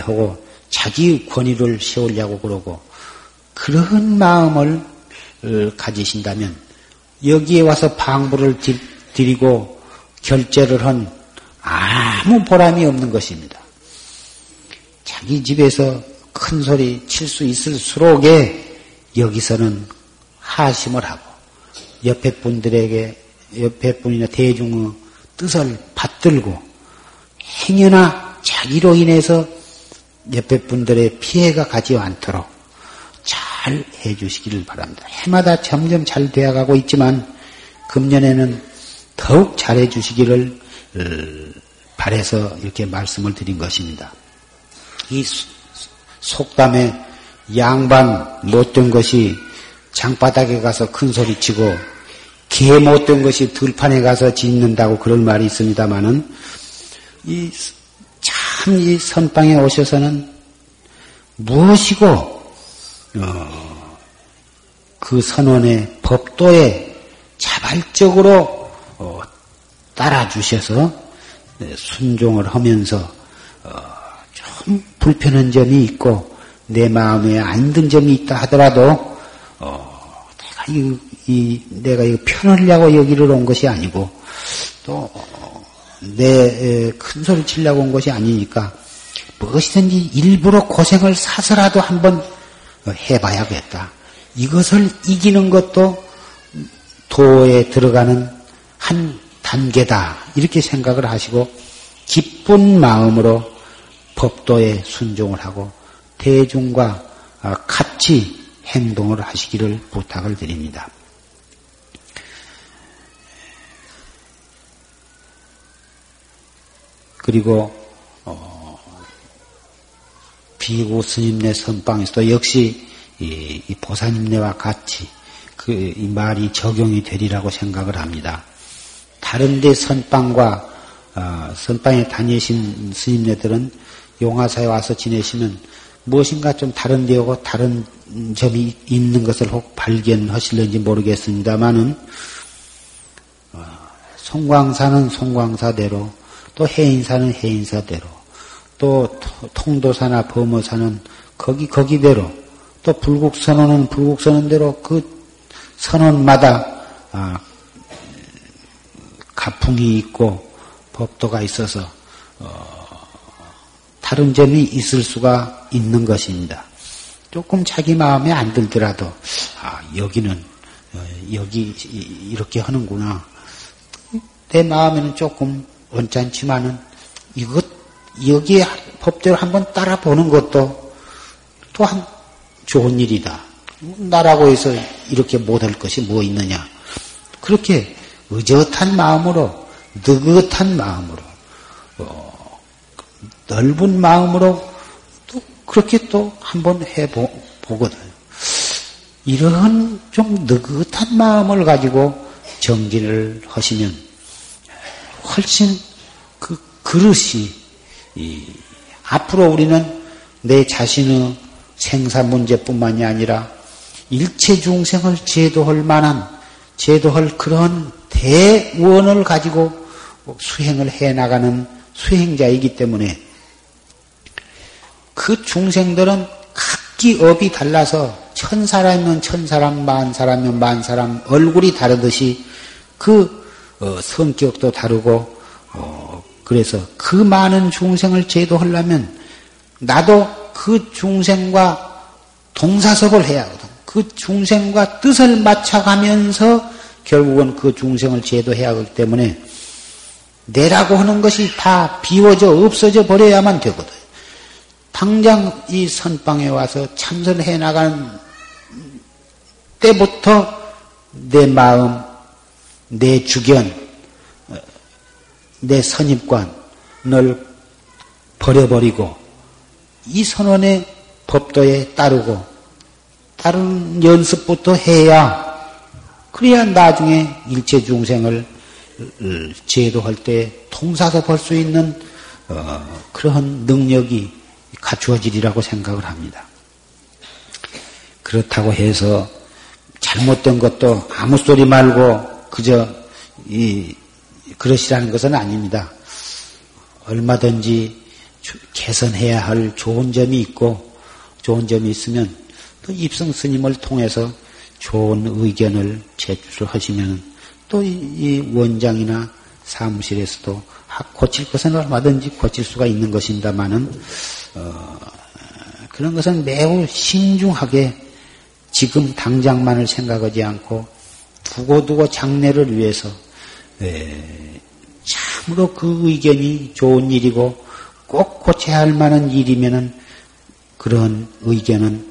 하고 자기 권위를 세우려고 그러고 그런 마음을 어, 가지신다면 여기에 와서 방부를 드리고 결제를 한 아무 보람이 없는 것입니다. 자기 집에서 큰 소리 칠 수 있을수록에 여기서는 하심을 하고 옆에 분들에게 옆에 분이나 대중의 뜻을 받들고 행여나 자기로 인해서 옆에 분들의 피해가 가지 않도록 잘 해주시기를 바랍니다. 해마다 점점 잘 되어가고 있지만 금년에는 더욱 잘해 주시기를 어, 바래서 이렇게 말씀을 드린 것입니다. 이 속담에 양반 못된 것이 장바닥에 가서 큰 소리 치고 개 못된 것이 들판에 가서 짖는다고 그런 말이 있습니다만은 이 참 이 선방에 오셔서는 무엇이고 어, 그 선원의 법도에 자발적으로 어, 따라주셔서 네, 순종을 하면서 어, 좀 불편한 점이 있고 내 마음에 안 든 점이 있다 하더라도 어, 내가 이, 이 내가 이 편하려고 여기를 온 것이 아니고 또 내 큰 소리 치려고 온 것이 아니니까 무엇이든지 일부러 고생을 사서라도 한번 해봐야겠다. 이것을 이기는 것도 도에 들어가는 한 단계다. 이렇게 생각을 하시고 기쁜 마음으로 법도에 순종을 하고 대중과 같이 행동을 하시기를 부탁을 드립니다. 그리고 어, 비구 스님네 선방에서도 역시 이, 이 보사님네와 같이 그이 말이 적용이 되리라고 생각을 합니다. 다른데 선방과 어, 선방에 다니신 스님네들은 용화사에 와서 지내시면 무엇인가 좀 다른 데하고 다른 점이 있는 것을 혹 발견하실는지 모르겠습니다만은 어, 송광사는 송광사대로 또 해인사는 해인사대로 또 통도사나 범어사는 거기 거기대로 또 불국선언은 불국선언대로 그 선언마다 아, 가풍이 있고 법도가 있어서 어, 다른 점이 있을 수가 있는 것입니다. 조금 자기 마음에 안 들더라도 아 여기는 어, 여기 이렇게 하는구나. 내 마음에는 조금 언짢지만은 이것 여기에 법대로 한번 따라 보는 것도 또한 좋은 일이다. 나라고 해서 이렇게 못할 것이 뭐 있느냐. 그렇게 의젓한 마음으로, 느긋한 마음으로, 어, 넓은 마음으로 또 그렇게 또 한번 해보거든. 이런 좀 느긋한 마음을 가지고 정진을 하시면 훨씬 그 그릇이 앞으로 우리는 내 자신의 생사 문제뿐만이 아니라 일체 중생을 제도할 만한 제도할 그런 대원을 가지고 수행을 해 나가는 수행자이기 때문에 그 중생들은 각기 업이 달라서 천 사람이면 천 사람, 만 사람이면 만 사람 얼굴이 다르듯이 그 어, 성격도 다르고 어, 그래서 그 많은 중생을 제도하려면 나도 그 중생과 동사섭을 해야 하거든. 그 중생과 뜻을 맞춰가면서 결국은 그 중생을 제도해야 하기 때문에 내라고 하는 것이 다 비워져 없어져 버려야만 되거든. 당장 이 선방에 와서 참선해 나가는 때부터 내 마음, 내 주견, 내 선입관을 버려버리고 이 선원의 법도에 따르고 다른 연습부터 해야 그래야 나중에 일체 중생을 제도할 때 통사서 볼 수 있는 어, 그러한 능력이 갖추어지리라고 생각을 합니다. 그렇다고 해서 잘못된 것도 아무 소리 말고 그저 이 그러시라는 것은 아닙니다. 얼마든지 개선해야 할 좋은 점이 있고 좋은 점이 있으면 또 입성 스님을 통해서 좋은 의견을 제출하시면 또 이 원장이나 사무실에서도 고칠 것은 얼마든지 고칠 수가 있는 것입니다만은 어, 그런 것은 매우 신중하게 지금 당장만을 생각하지 않고 두고두고 장래를 위해서 에, 참으로 그 의견이 좋은 일이고 꼭 고쳐야 할 만한 일이면은 그런 의견은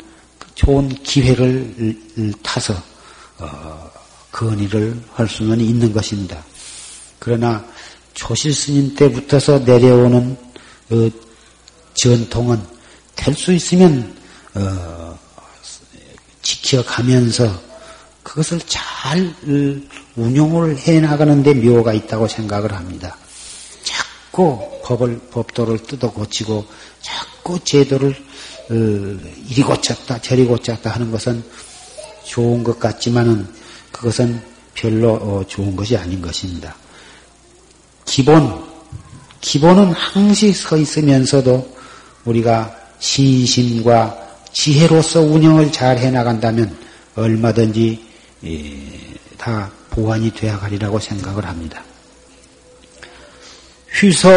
좋은 기회를 타서 어, 건의를 할 수는 있는 것입니다. 그러나 조실 스님 때부터서 내려오는 어, 전통은 될 수 있으면 어, 지켜가면서 그것을 잘 운용을 해 나가는데 묘가 있다고 생각을 합니다. 자꾸 법을 법도를 뜯어 고치고 자꾸 제도를 어, 이리 고쳤다 저리 고쳤다 하는 것은 좋은 것 같지만은 그것은 별로 어, 좋은 것이 아닌 것입니다. 기본 기본은 항시 서 있으면서도 우리가 신심과 지혜로서 운영을 잘 해나간다면 얼마든지 다 보완이 되어 가리라고 생각을 합니다. 휘서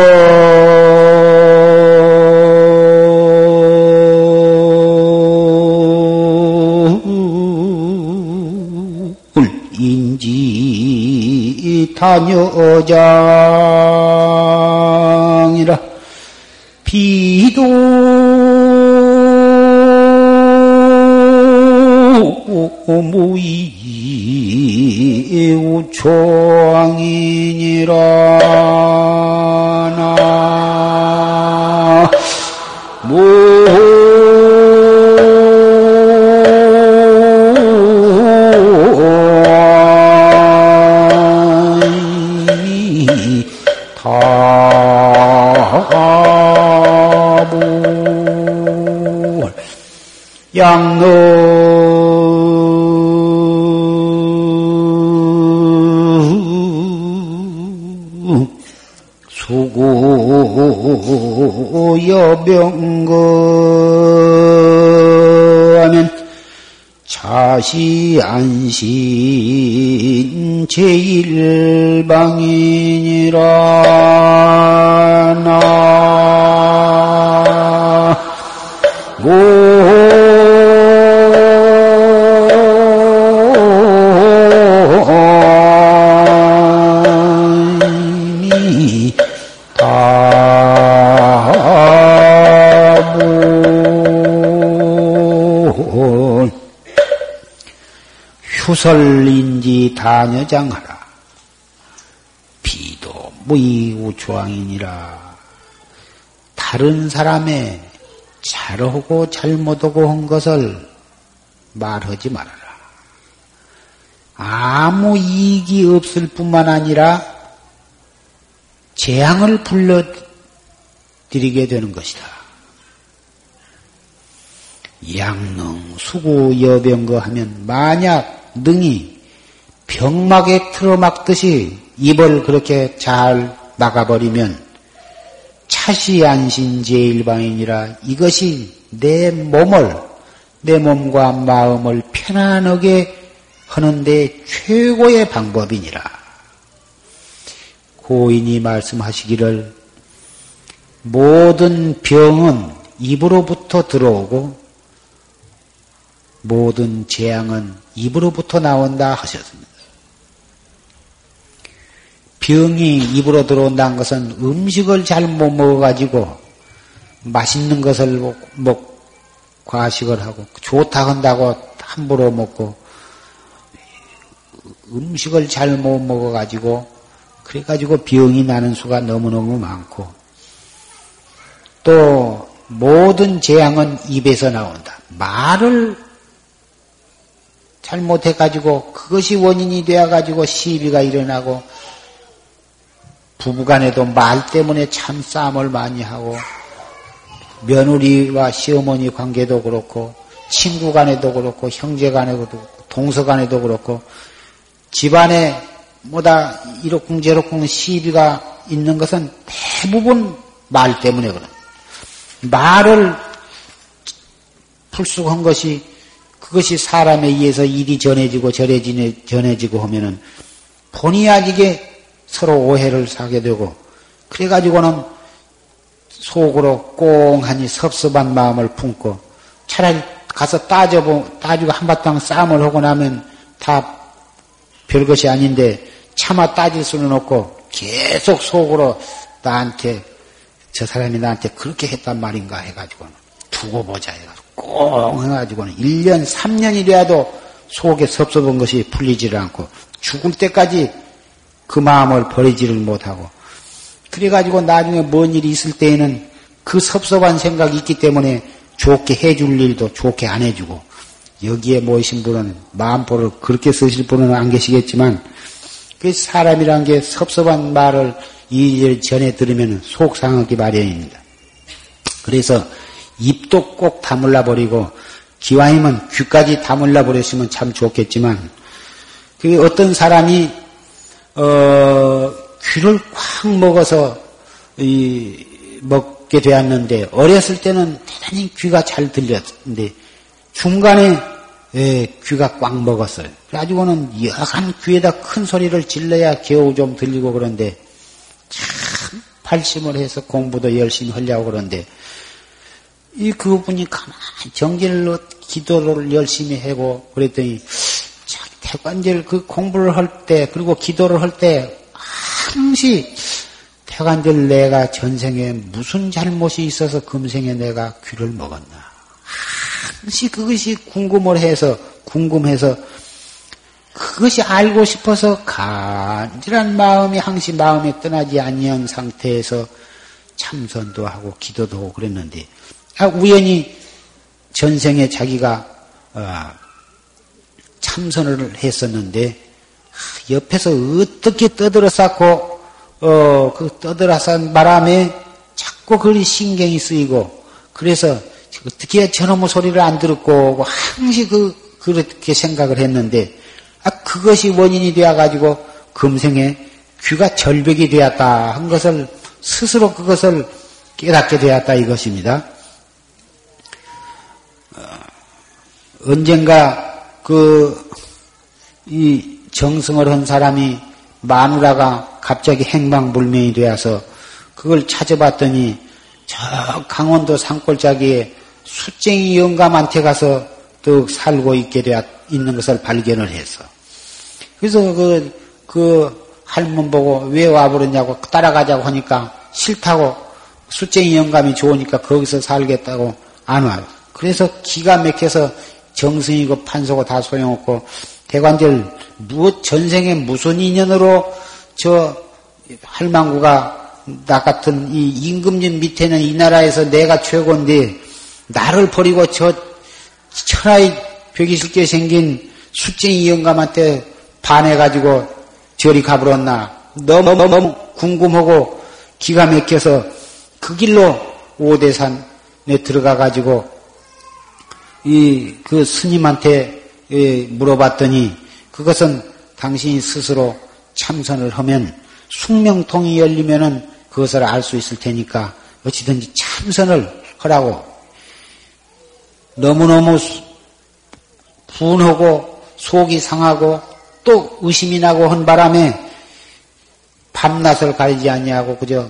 다녀장이라 비도 무이 우초 병거하면 자시 안신 제일방인이라 후설인지 다녀장하라. 비도 무이우초왕이니라. 다른 사람의 잘하고 잘못하고 한 것을 말하지 말아라. 아무 이익이 없을 뿐만 아니라 재앙을 불러들이게 되는 것이다. 양능, 수구, 여병거 하면 만약 능이 병막에 틀어막듯이 입을 그렇게 잘 막아버리면 차시 안신 제일방이니라 이것이 내 몸을 내 몸과 마음을 편안하게 하는데 최고의 방법이니라. 고인이 말씀하시기를 모든 병은 입으로부터 들어오고 모든 재앙은 입으로부터 나온다 하셨습니다. 병이 입으로 들어온다는 것은 음식을 잘 못 먹어가지고 맛있는 것을 먹, 과식을 하고 좋다 한다고 함부로 먹고 음식을 잘 못 먹어가지고 그래가지고 병이 나는 수가 너무너무 많고 또 모든 재앙은 입에서 나온다. 말을 잘못해가지고 그것이 원인이 되어가지고 시비가 일어나고 부부간에도 말 때문에 참 싸움을 많이 하고 며느리와 시어머니 관계도 그렇고 친구 간에도 그렇고 형제 간에도 동서 간에도 그렇고 집안에 뭐다 이렇쿵저렇쿵 시비가 있는 것은 대부분 말 때문에 그런 말을 풀쑥한 것이 그것이 사람에 의해서 일이 전해지고 전해지고 전해지고 하면은 본의 아니게 서로 오해를 사게 되고 그래가지고는 속으로 꽁하니 섭섭한 마음을 품고 차라리 가서 따져보 따지고 한바탕 싸움을 하고 나면 다 별것이 아닌데 차마 따질 수는 없고 계속 속으로 나한테 저 사람이 나한테 그렇게 했단 말인가 해가지고는 두고 보자 해가지고 꽁 해가지고는 1년, 3년이 돼도 속에 섭섭한 것이 풀리지를 않고 죽을 때까지 그 마음을 버리지를 못하고 그래가지고 나중에 뭔 일이 있을 때에는 그 섭섭한 생각이 있기 때문에 좋게 해줄 일도 좋게 안 해주고 여기에 모이신 분은 마음보를 그렇게 쓰실 분은 안 계시겠지만 그 사람이란 게 섭섭한 말을 이일 전에 들으면 속 상하기 마련입니다. 그래서 입도 꼭 다물라 버리고 기왕이면 귀까지 다물라 버렸으면 참 좋겠지만 그 어떤 사람이 어, 귀를 꽉 먹어서 이, 먹게 되었는데 어렸을 때는 대단히 귀가 잘 들렸는데 중간에 예, 귀가 꽉 먹었어요. 그래가지고는 여간 귀에다 큰 소리를 질러야 겨우 좀 들리고 그런데 참 발심을 해서 공부도 열심히 하려고 그러는데 이 그분이 가만히 정진을 기도를 열심히 하고 그랬더니 태관절 그 공부를 할 때 그리고 기도를 할 때 항시 태관절 내가 전생에 무슨 잘못이 있어서 금생에 내가 귀를 먹었나. 항시 그것이 궁금을 해서 궁금해서 그것이 알고 싶어서 간절한 마음이 항시 마음에 떠나지 아니한 상태에서 참선도 하고 기도도 하고 그랬는데 아, 우연히 전생에 자기가 어, 참선을 했었는데 옆에서 어떻게 떠들어 쌓고 어, 그 떠들어 쌓은 바람에 자꾸 그리 신경이 쓰이고 그래서 어떻게 저놈의 소리를 안 들었고 항시 그 그렇게 생각을 했는데 아 그것이 원인이 되어 가지고 금생에 귀가 절벽이 되었다 한 것을 스스로 그것을 깨닫게 되었다 이것입니다. 어, 언젠가 그, 이 정승을 한 사람이 마누라가 갑자기 행방불명이 되어서 그걸 찾아봤더니 저 강원도 산골짜기에 수쟁이 영감한테 가서 또 살고 있게 되어 있는 것을 발견을 했어. 그래서 그, 그 할멈 보고 왜 와버렸냐고 따라가자고 하니까 싫다고 수쟁이 영감이 좋으니까 거기서 살겠다고 안 와요. 그래서 기가 막혀서 정승이고 판소고 다 소용없고 대관절 무엇 전생에 무슨 인연으로 저 할망구가 나 같은 이 임금님 밑에는 이 나라에서 내가 최고인데 나를 버리고 저 천하의 벽이 쉽게 생긴 숫쟁이 영감한테 반해가지고 저리 가버렸나. 너무 너무 궁금하고 기가 막혀서 그 길로 오대산에 들어가가지고 이 그 스님한테 예, 물어봤더니 그것은 당신이 스스로 참선을 하면 숙명통이 열리면은 그것을 알 수 있을 테니까 어찌든지 참선을 하라고. 너무너무 분하고 속이 상하고 또 의심이 나고 한 바람에 밤낮을 가리지 아니하고 그저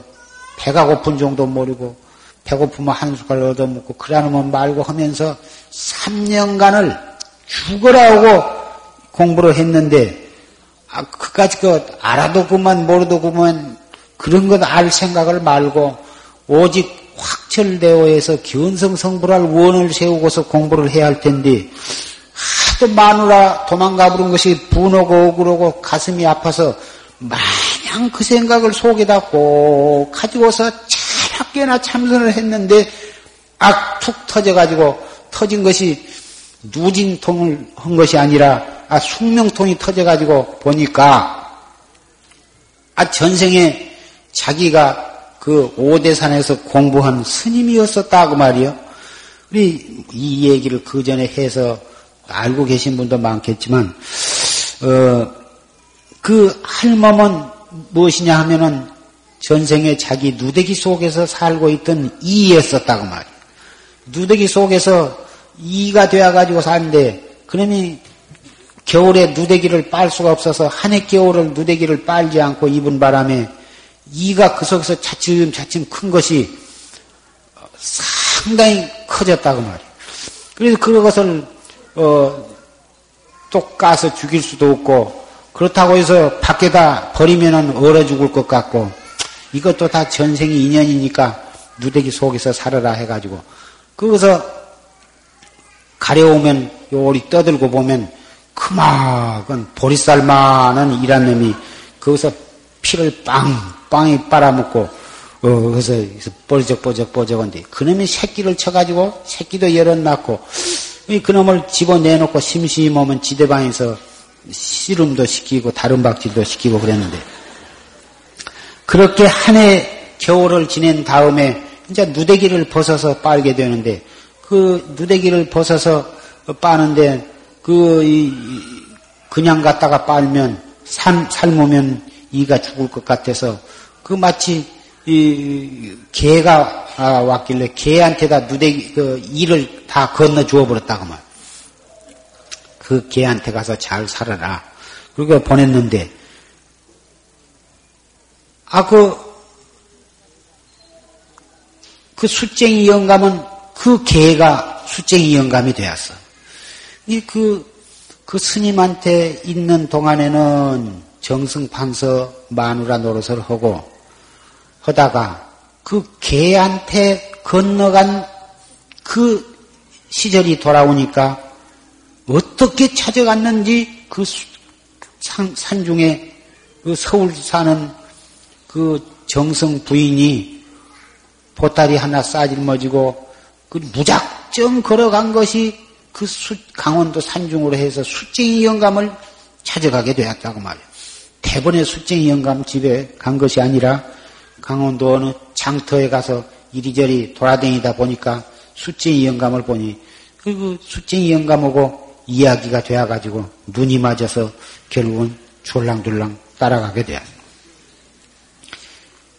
배가 고픈 정도 모르고 배고프면 한 숟갈 얻어먹고 그러면 말고 하면서 3년간을 죽어라 하고 공부를 했는데 아, 그까지 그 알아도 그만 모르도 그만 그런 것 알 생각을 말고 오직 확철대오해서 견성 성불할 원을 세우고서 공부를 해야 할 텐데 하도 마누라 도망가 부른 것이 분하고 억울하고 가슴이 아파서 마냥 그 생각을 속에다 꼭 가지고서 차갑게나 참선을 했는데 악툭 터져가지고 터진 것이 누진통을 한 것이 아니라 아, 숙명통이 터져가지고 보니까 아, 전생에 자기가 그 오대산에서 공부한 스님이었었다고 말이요. 우리 이 얘기를 그 전에 해서 알고 계신 분도 많겠지만, 어, 그 할멈은 무엇이냐 하면은 전생에 자기 누대기 속에서 살고 있던 이였었다고 말이에요. 누대기 속에서 이가 되어가지고 사는데, 그러니 겨울에 누대기를 빨 수가 없어서 한 해 겨울을 누대기를 빨지 않고 입은 바람에 이가 그 속에서 차츰차츰 큰 것이 상당히 커졌다고 말이에요. 그래서 그것을 어, 또 까서 죽일 수도 없고 그렇다고 해서 밖에다 버리면 얼어 죽을 것 같고 이것도 다 전생이 인연이니까 누대기 속에서 살아라 해가지고 거기서 가려오면 요리 떠들고 보면 크막은 보리쌀만한 이란 놈이 거기서 피를 빵빵히 빨아먹고 어, 그래서 뽀적뽀적뽀적한데 그놈이 새끼를 쳐가지고 새끼도 열어 낳고 그놈을 집어내놓고 심심하면 지대방에서 씨름도 시키고 다른 박질도 시키고 그랬는데 그렇게 한 해 겨울을 지낸 다음에 이제 누대기를 벗어서 빨게 되는데 그 누대기를 벗어서 빠는데 그 그냥 갖다가 빨면 삶, 삶으면 이가 죽을 것 같아서 그 마치 이 개가 아, 왔길래 개한테다 누대기 그 이를 다 건너 주어 버렸다고 말. 그 개한테 가서 잘 살아라. 그리고 보냈는데 아그그 그 숫쟁이 영감은 그 개가 숫쟁이 영감이 되었어. 이그그 그 스님한테 있는 동안에는 정승판서 마누라 노릇을 하고 하다가 그 개한테 건너간 그 시절이 돌아오니까 어떻게 찾아갔는지 그 산, 산 중에 그 서울 사는 그 정성 부인이 보따리 하나 싸질머지고 그 무작정 걸어간 것이 그 수, 강원도 산중으로 해서 숫쟁이 영감을 찾아가게 되었다고 말이에요. 대번에 숫쟁이 영감 집에 간 것이 아니라 강원도 어느 장터에 가서 이리저리 돌아다니다 보니까 숫쟁이 영감을 보니 그 숫쟁이 영감하고 이야기가 되어가지고 눈이 맞아서 결국은 졸랑졸랑 따라가게 되었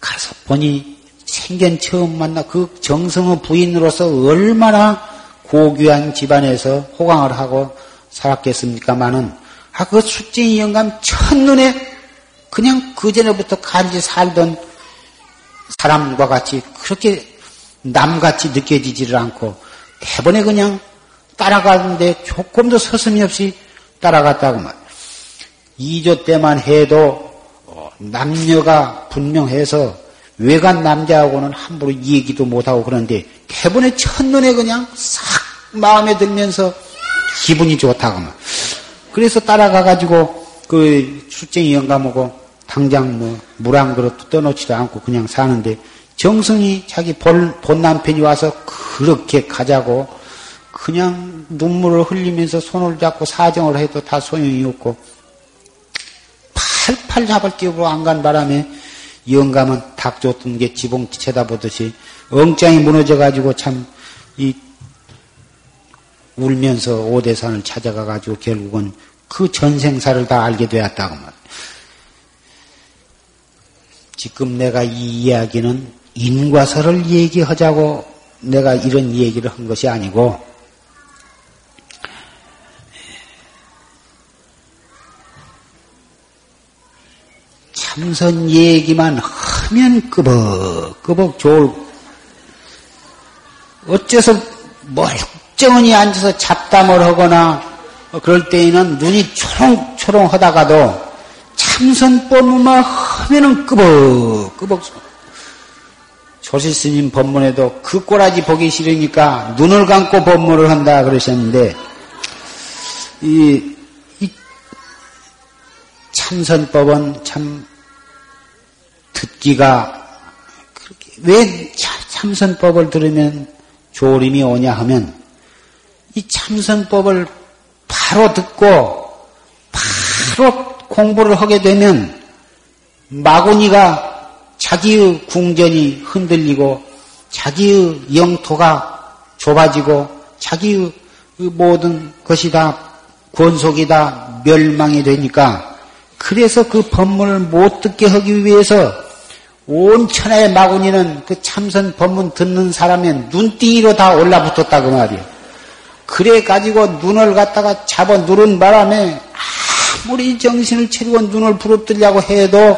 가서 보니 생전 처음 만나 그 정성의 부인으로서 얼마나 고귀한 집안에서 호강을 하고 살았겠습니까마는 아, 그 숫쟁이 영감 첫눈에 그냥 그전에부터 간지 살던 사람과 같이 그렇게 남같이 느껴지지를 않고 대번에 그냥 따라가는데 조금도 서슴이 없이 따라갔다고 말. 2조 때만 해도 어, 남녀가 분명해서 외간 남자하고는 함부로 얘기도 못하고 그러는데 대번에 첫눈에 그냥 싹 마음에 들면서 기분이 좋다고 말. 그래서 따라가가지고 그 출쟁이 영감하고 당장 뭐 물 한 그릇도 떠놓지도 않고 그냥 사는데 정성이 자기 본, 본 남편이 와서 그렇게 가자고 그냥 눈물을 흘리면서 손을 잡고 사정을 해도 다 소용이 없고 팔팔 잡을 끼고 안간 바람에 영감은 닭 줬던 게 지붕 쳐다보듯이 엉짱이 무너져가지고 참 이 울면서 오대산을 찾아가가지고 결국은 그 전생사를 다 알게 되었다고 말. 지금 내가 이 이야기는 인과설을 얘기하자고 내가 이런 얘기를 한 것이 아니고 참선 얘기만 하면 끄벅끄벅 좋을 어째서 멀쩡히 앉아서 잡담을 하거나 그럴 때에는 눈이 초롱초롱 하다가도 참선법만 하면은 끄벅끄벅 조실 스님 법문에도 그 꼬라지 보기 싫으니까 눈을 감고 법문을 한다 그러셨는데 이, 이 참선법은 참 듣기가 왜 참선법을 들으면 조림이 오냐 하면 이 참선법을 바로 듣고 바로 공부를 하게 되면 마구니가 자기의 궁전이 흔들리고 자기의 영토가 좁아지고 자기의 모든 것이 다 권속이 다 멸망이 되니까 그래서 그 법문을 못 듣게 하기 위해서 온 천하의 마구니는 그 참선 법문 듣는 사람의 눈띠로 다 올라붙었다 그 말이에요. 그래 가지고 눈을 갖다가 잡아 누른 바람에 아무리 정신을 차리고 눈을 부릅뜨려고 해도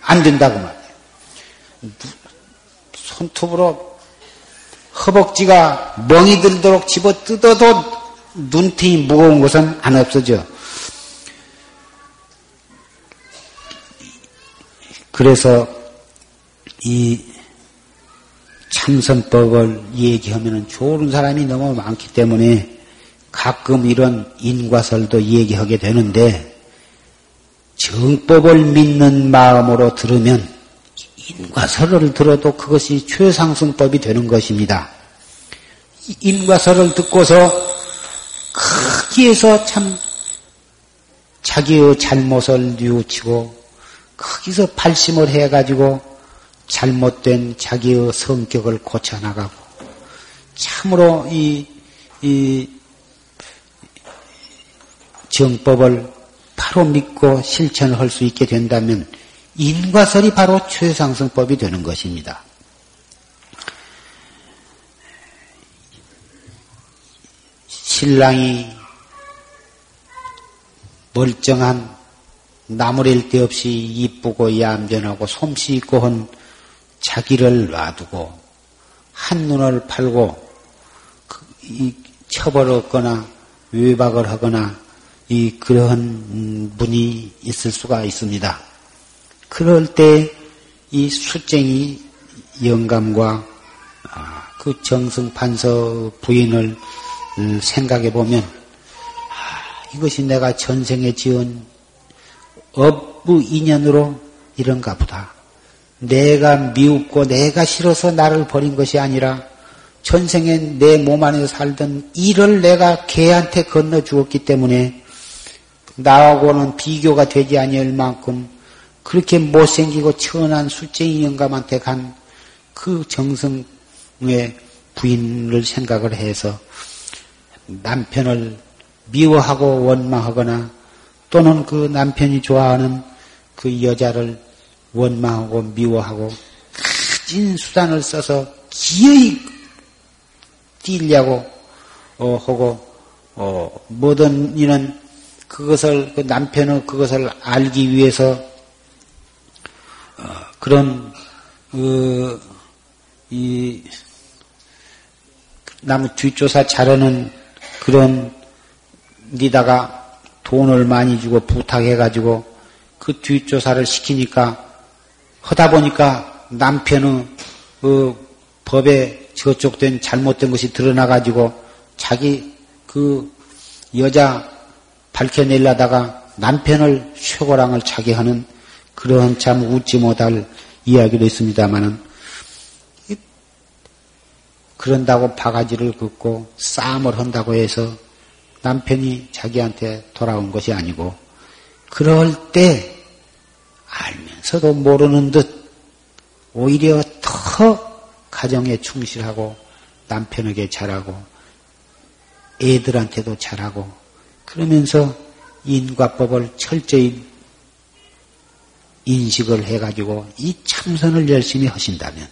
안 된다고 말이에요. 손톱으로 허벅지가 멍이 들도록 집어 뜯어도 눈탱이 무거운 것은 안 없어져. 그래서 이 참선법을 얘기하면 좋은 사람이 너무 많기 때문에 가끔 이런 인과설도 얘기하게 되는데 정법을 믿는 마음으로 들으면 인과설을 들어도 그것이 최상승법이 되는 것입니다. 인과설을 듣고서 거기에서 참 자기의 잘못을 뉘우치고 거기서 발심을 해가지고 잘못된 자기의 성격을 고쳐나가고 참으로 이, 이 정법을 바로 믿고 실천을 할수 있게 된다면 인과설이 바로 최상승법이 되는 것입니다. 신랑이 멀쩡한 나무랄 데 없이 이쁘고 얌전하고 솜씨 있고 한 자기를 놔두고 한눈을 팔고 그, 처벌었거나 외박을 하거나 이 그러한 분이 있을 수가 있습니다. 그럴 때 이 수쟁이 영감과 아, 그 정승 판서 부인을 생각해 보면 아, 이것이 내가 전생에 지은 업부 인연으로 이런가 보다. 내가 미웃고 내가 싫어서 나를 버린 것이 아니라 전생에 내 몸 안에서 살던 일을 내가 개한테 건너 주었기 때문에 나하고는 비교가 되지 아니할 만큼 그렇게 못생기고 천한 술쟁이 영감한테 간 그 정성의 부인을 생각을 해서 남편을 미워하고 원망하거나 또는 그 남편이 좋아하는 그 여자를 원망하고 미워하고 가진 수단을 써서 기어이 뛰려고 어, 하고 어, 모든 이는 그것을 그 남편은 그것을 알기 위해서 어, 그런 어, 이 나무 뒷조사 자르는 그런 데다가 돈을 많이 주고 부탁해가지고 그 뒷조사를 시키니까 하다 보니까 남편의 그 법에 저쪽된 잘못된 것이 드러나가지고 자기 그 여자 밝혀내려다가 남편을 최고랑을 차게 하는 그러한 참 웃지 못할 이야기도 있습니다만은 그런다고 바가지를 긋고 싸움을 한다고 해서 남편이 자기한테 돌아온 것이 아니고 그럴 때 알면 서도 모르는 듯 오히려 더 가정에 충실하고 남편에게 잘하고 애들한테도 잘하고 그러면서 인과법을 철저히 인식을 해가지고 이 참선을 열심히 하신다면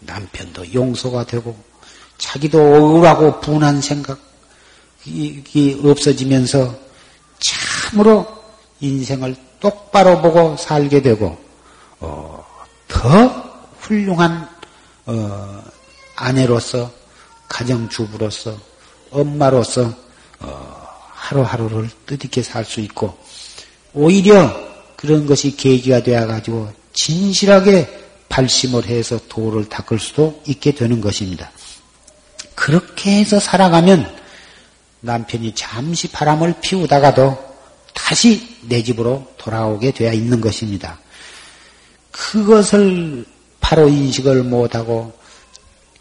남편도 용서가 되고 자기도 억울하고 분한 생각이 없어지면서 참으로 인생을 똑바로 보고 살게 되고 어, 더 훌륭한 어, 아내로서 가정주부로서 엄마로서 어, 하루하루를 뜻있게 살 수 있고 오히려 그런 것이 계기가 되어 가지고 진실하게 발심을 해서 도를 닦을 수도 있게 되는 것입니다. 그렇게 해서 살아가면 남편이 잠시 바람을 피우다가도 다시 내 집으로 돌아오게 되어 있는 것입니다. 그것을 바로 인식을 못하고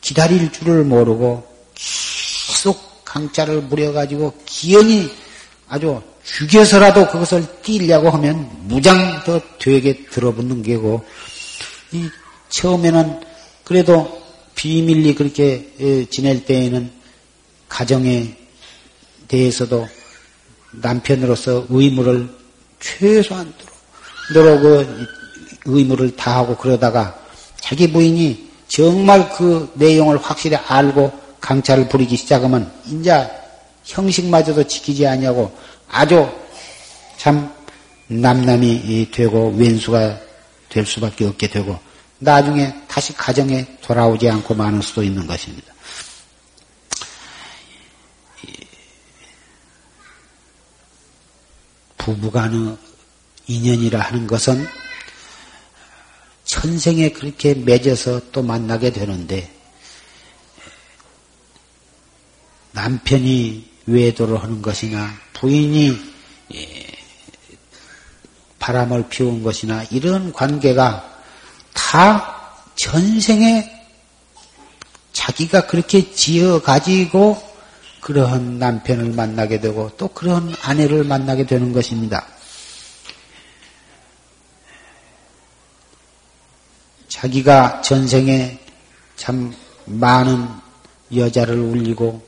기다릴 줄을 모르고 계속 강자를 부려가지고 기연이 아주 죽여서라도 그것을 띄려고 하면 무장 더 되게 들어붙는 게고, 이 처음에는 그래도 비밀리 그렇게 지낼 때에는 가정에 대해서도 남편으로서 의무를 최소한으로 그 의무를 다하고 그러다가 자기 부인이 정말 그 내용을 확실히 알고 강차를 부리기 시작하면 인자 형식마저도 지키지 않냐고 아주 참 남남이 되고 왼수가 될 수밖에 없게 되고 나중에 다시 가정에 돌아오지 않고 마는 수도 있는 것입니다. 부부간의 인연이라 하는 것은 천생에 그렇게 맺어서 또 만나게 되는데 남편이 외도를 하는 것이나 부인이 예, 바람을 피운 것이나 이런 관계가 다 전생에 자기가 그렇게 지어 가지고 그러한 남편을 만나게 되고 또 그런 아내를 만나게 되는 것입니다. 자기가 전생에 참 많은 여자를 울리고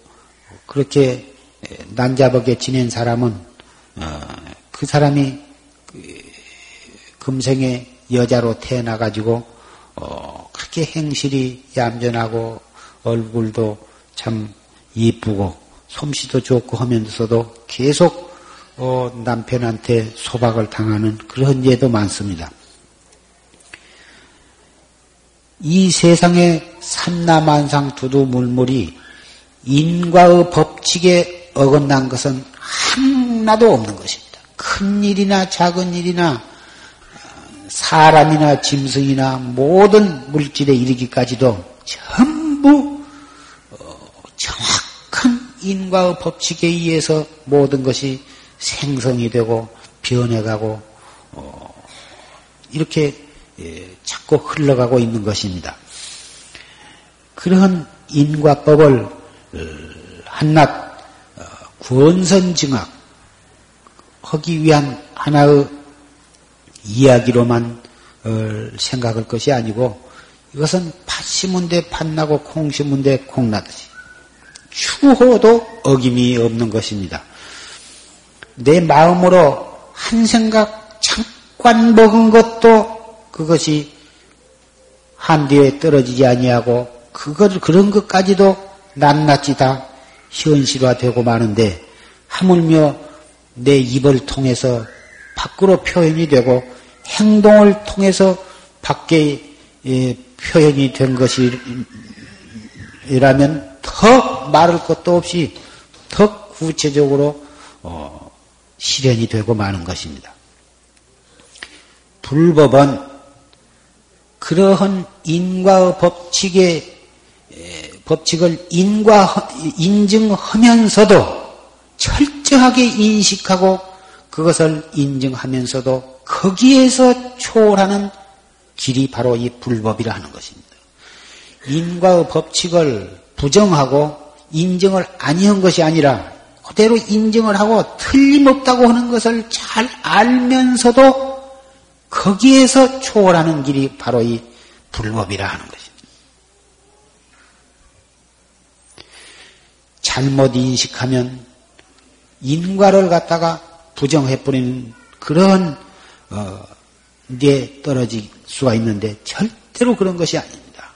그렇게 난잡하게 지낸 사람은 어, 그 사람이 그 금생에 여자로 태어나 가지고 어, 그렇게 행실이 얌전하고 얼굴도 참 이쁘고 솜씨도 좋고 하면서도 계속 어, 남편한테 소박을 당하는 그런 예도 많습니다. 이 세상에 산나만상 두두물물이 인과의 법칙에 어긋난 것은 하나도 없는 것입니다. 큰 일이나 작은 일이나 사람이나 짐승이나 모든 물질에 이르기까지도 전부 인과의 법칙에 의해서 모든 것이 생성이 되고 변해가고 어, 이렇게 예, 자꾸 흘러가고 있는 것입니다. 그러한 인과법을 어, 한낱 구원선증학 하기 위한 하나의 이야기로만 생각할 것이 아니고 이것은 팥 심은 데 팥나고 콩 심은 데 콩나듯이 추호도 어김이 없는 것입니다. 내 마음으로 한 생각 잠깐 먹은 것도 그것이 한 뒤에 떨어지지 아니하고 그것 그런 것까지도 낱낱이 다 현실화되고 마는데 하물며 내 입을 통해서 밖으로 표현이 되고 행동을 통해서 밖에 예, 표현이 된 것이라면 더 말할 것도 없이 더 구체적으로 어, 실현이 되고 마는 것입니다. 불법은 그러한 인과의 법칙에 법칙을 인과 인증하면서도 철저하게 인식하고 그것을 인증하면서도 거기에서 초월하는 길이 바로 이 불법이라 하는 것입니다. 인과의 법칙을 부정하고 인정을 아니한 것이 아니라 그대로 인정을 하고 틀림없다고 하는 것을 잘 알면서도 거기에서 초월하는 길이 바로 이 불법이라 하는 것입니다. 잘못 인식하면 인과를 갖다가 부정해 버리는 그런 어, 데 떨어질 수가 있는데 절대로 그런 것이 아닙니다.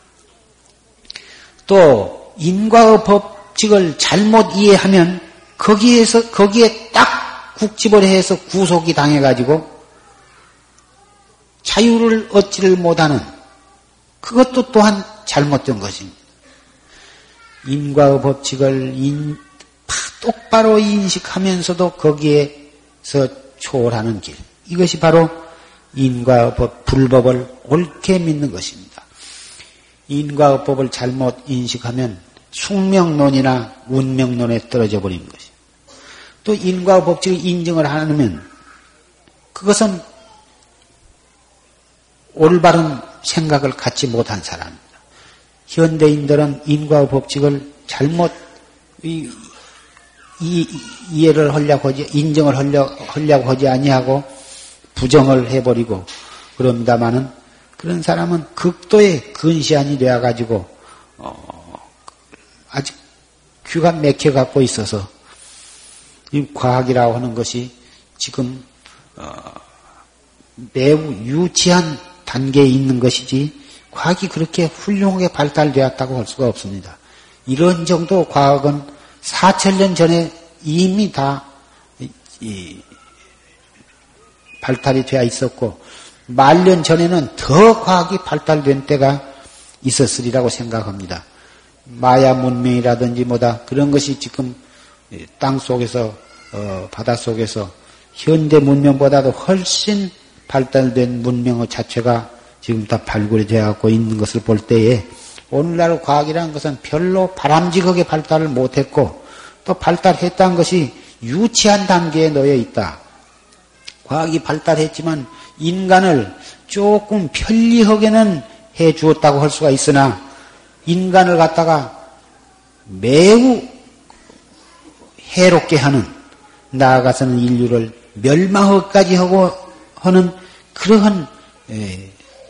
또 인과의 법칙을 잘못 이해하면 거기에서 거기에 딱 국집을 해서 구속이 당해 가지고 자유를 얻지를 못하는 그것도 또한 잘못된 것입니다. 인과의 법칙을 인, 똑바로 인식하면서도 거기에서 초월하는 길. 이것이 바로 인과 법, 불법을 옳게 믿는 것입니다. 인과 법을 잘못 인식하면 숙명론이나 운명론에 떨어져 버리는 것이. 또 인과 법칙을 인정을 하면 그것은 올바른 생각을 갖지 못한 사람입니다. 현대인들은 인과 법칙을 잘못 이, 이해를 하려고 하지, 인정을 하려, 하려고 하지 아니하고 부정을 해버리고 그럽니다마는 그런 사람은 극도의 근시안이 되어가지고, 어, 아직 귀가 맥혀 갖고 있어서 이 과학이라고 하는 것이 지금, 어, 매우 유치한 단계에 있는 것이지 과학이 그렇게 훌륭하게 발달되었다고 할 수가 없습니다. 이런 정도 과학은 4천년 전에 이미 다 발달이 되어 있었고 말년 전에는 더 과학이 발달된 때가 있었으리라고 생각합니다. 마야 문명이라든지 뭐다 그런 것이 지금 땅 속에서 어, 바다 속에서 현대 문명보다도 훨씬 발달된 문명의 자체가 지금 다 발굴이 되어갖고 있는 것을 볼 때에 오늘날 과학이라는 것은 별로 바람직하게 발달을 못했고 또 발달했다는 것이 유치한 단계에 놓여 있다. 과학이 발달했지만 인간을 조금 편리하게는 해 주었다고 할 수가 있으나 인간을 갖다가 매우 해롭게 하는 나아가서는 인류를 멸망까지 하고 하는 그러한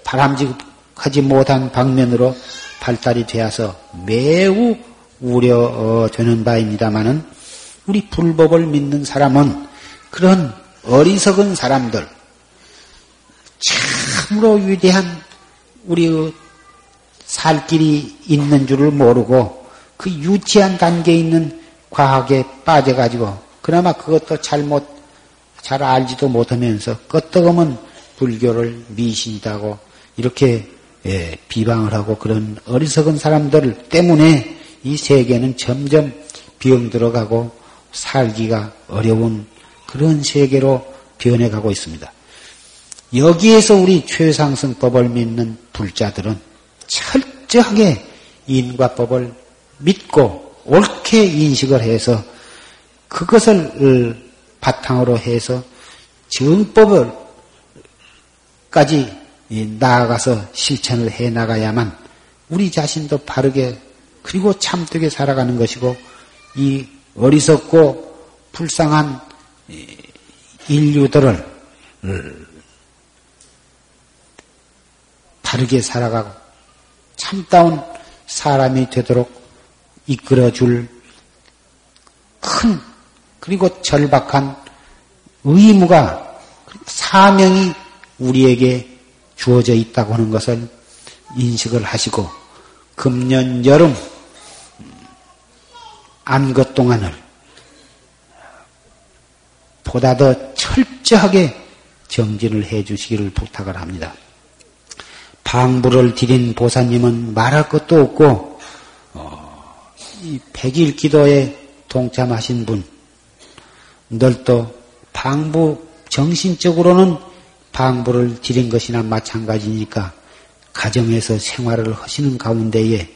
바람직하지 못한 방면으로 발달이 되어서 매우 우려되는 바입니다마는 우리 불법을 믿는 사람은 그런 어리석은 사람들, 참으로 위대한 우리의 살 길이 있는 줄을 모르고 그 유치한 단계에 있는 과학에 빠져가지고 그나마 그것도 잘못 잘 알지도 못하면서 끄떡하면 불교를 미신이다고 이렇게 예, 비방을 하고 그런 어리석은 사람들 때문에 이 세계는 점점 병들어가고 살기가 어려운 그런 세계로 변해가고 있습니다. 여기에서 우리 최상승법을 믿는 불자들은 철저하게 인과법을 믿고 옳게 인식을 해서 그것을 바탕으로 해서 정법을 까지 나아가서 실천을 해 나가야만 우리 자신도 바르게 그리고 참되게 살아가는 것이고 이 어리석고 불쌍한 인류들을 바르게 살아가고 참다운 사람이 되도록 이끌어줄 큰 그리고 절박한 의무가 사명이 우리에게 주어져 있다고 하는 것을 인식을 하시고 금년 여름 안것 동안을 보다 더 철저하게 정진을 해 주시기를 부탁을 합니다. 방부를 드린 보사님은 말할 것도 없고 어, 이 백일 기도에 동참하신 분, 늘도 방부 정신적으로는 방부를 드린 것이나 마찬가지니까 가정에서 생활을 하시는 가운데에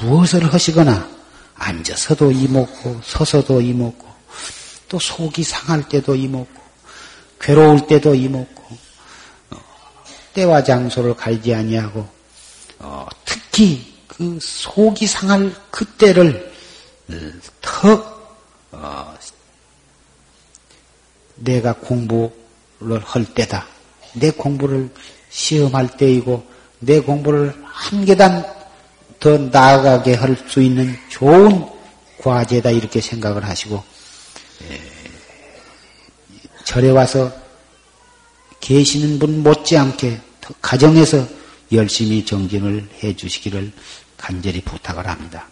무엇을 하시거나 앉아서도 이먹고 서서도 이먹고 또 속이 상할 때도 이먹고 괴로울 때도 이먹고 어, 때와 장소를 갈지 아니하고 어, 특히 그 속이 상할 그때를 더 어, 내가 공부 할 때다. 내 공부를 시험할 때이고 내 공부를 한 계단 더 나아가게 할 수 있는 좋은 과제다 이렇게 생각을 하시고 예, 절에 와서 계시는 분 못지않게 가정에서 열심히 정진을 해 주시기를 간절히 부탁을 합니다.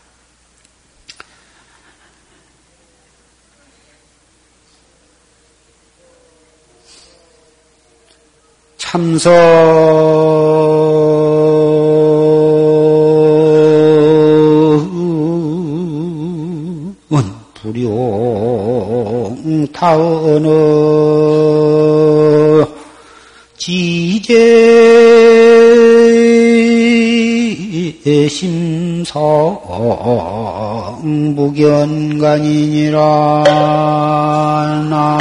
참선은 불용타언어 지제 심성 무견간이니라. 나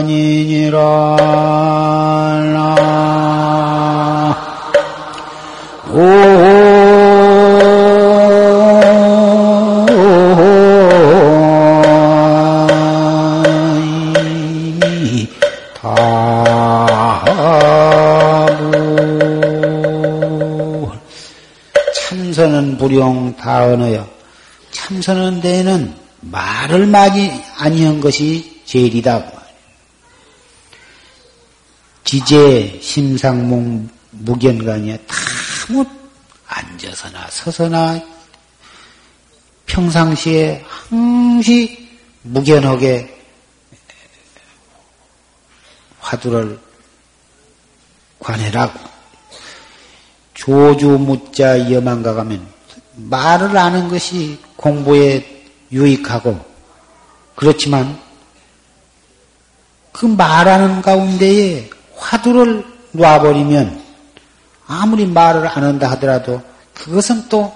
나불간이니라 오 불용 다언어여 참선은 데에는 말을 많이 아니한 것이 제일이다. 지제, 심상몽, 무견간이야. 다뭐 앉아서나 서서나 평상시에 항시 무견하게 화두를 관해라고. 조주 묻자 염한가 가면 말을 아는 것이 공부에 유익하고 그렇지만 그 말하는 가운데에 화두를 놔버리면 아무리 말을 안 한다 하더라도 그것은 또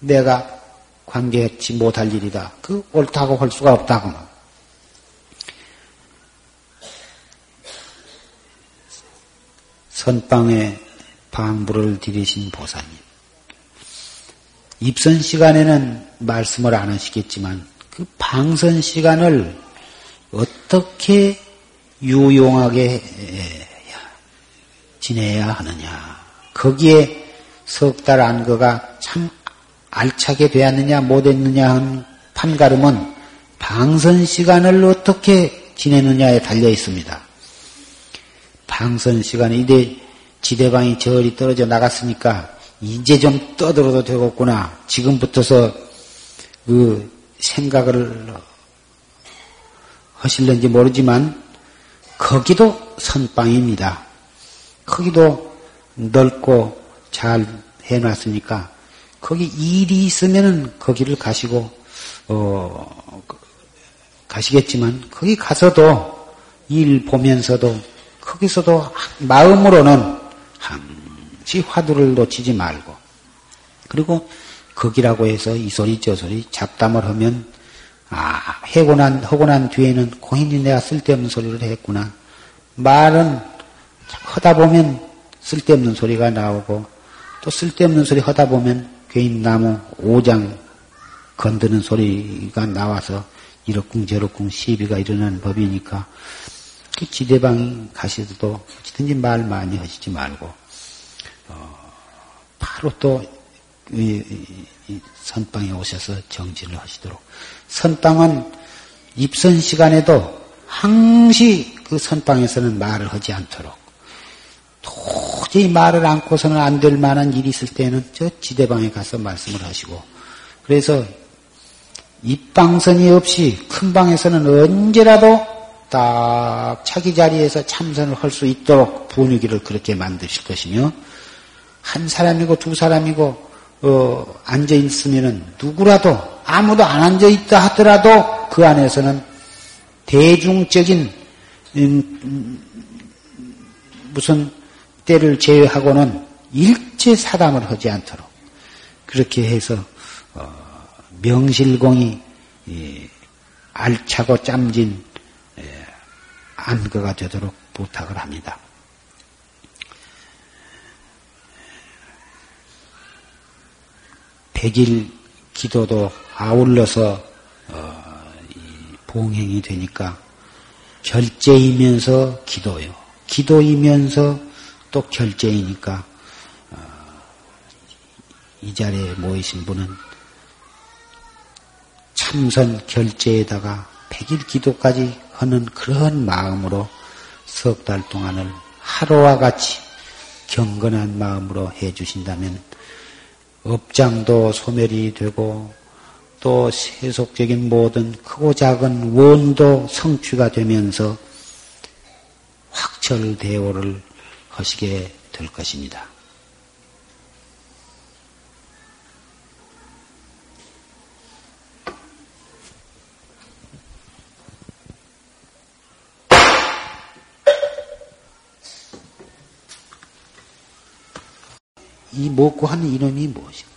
내가 관계했지 못할 일이다. 그 옳다고 할 수가 없다고. 선방에 방부를 들이신 보사님. 입선 시간에는 말씀을 안 하시겠지만 그 방선 시간을 어떻게 유용하게 지내야 하느냐. 거기에 석 달 안거가 참 알차게 되었느냐 못했느냐 한 판가름은 방선 시간을 어떻게 지내느냐에 달려 있습니다. 방선 시간에 이제 지대방이 저리 떨어져 나갔으니까 이제 좀 떠들어도 되겠구나. 지금부터서 그 생각을 하실는지 모르지만 거기도 선방입니다. 거기도 넓고 잘 해놨으니까 거기 일이 있으면은 거기를 가시고 어 가시겠지만 거기 가서도 일 보면서도 거기서도 마음으로는 한지 화두를 놓치지 말고 그리고 거기라고 해서 이 소리 저 소리 잡담을 하면 아 해고 난 하고 난 뒤에는 고인이 내가 쓸데없는 소리를 했구나 말은 하다 보면 쓸데없는 소리가 나오고 또 쓸데없는 소리 하다 보면 괜히 나무 오장 건드는 소리가 나와서 이렇쿵 저렇쿵 시비가 일어나는 법이니까 그 지대방 가시도 어찌든지 말 많이 하시지 말고 바로 또 이, 이, 선방에 오셔서 정진을 하시도록. 선방은 입선 시간에도 항시 그 선방에서는 말을 하지 않도록. 도저히 말을 않고서는 안 될 만한 일이 있을 때는 저 지대방에 가서 말씀을 하시고 그래서 입방선이 없이 큰 방에서는 언제라도 딱 자기 자리에서 참선을 할 수 있도록 분위기를 그렇게 만드실 것이며 한 사람이고 두 사람이고 어, 앉아 있으면은 누구라도 아무도 안 앉아 있다 하더라도 그 안에서는 대중적인 음, 음, 무슨 때를 제외하고는 일체 사담을 하지 않도록 그렇게 해서 어, 명실공히 예, 알차고 짬진 예, 안거가 되도록 부탁을 합니다. 백일 기도도 아울러서 어, 봉행이 되니까 결제이면서 기도요. 기도이면서 또 결제이니까 어, 이 자리에 모이신 분은 참선 결제에다가 백일 기도까지 하는 그런 마음으로 석 달 동안을 하루와 같이 경건한 마음으로 해 주신다면 업장도 소멸이 되고 또 세속적인 모든 크고 작은 원도 성취가 되면서 확철대오를 하시게 될 것입니다. 이 먹고 하는 이놈이 무엇이고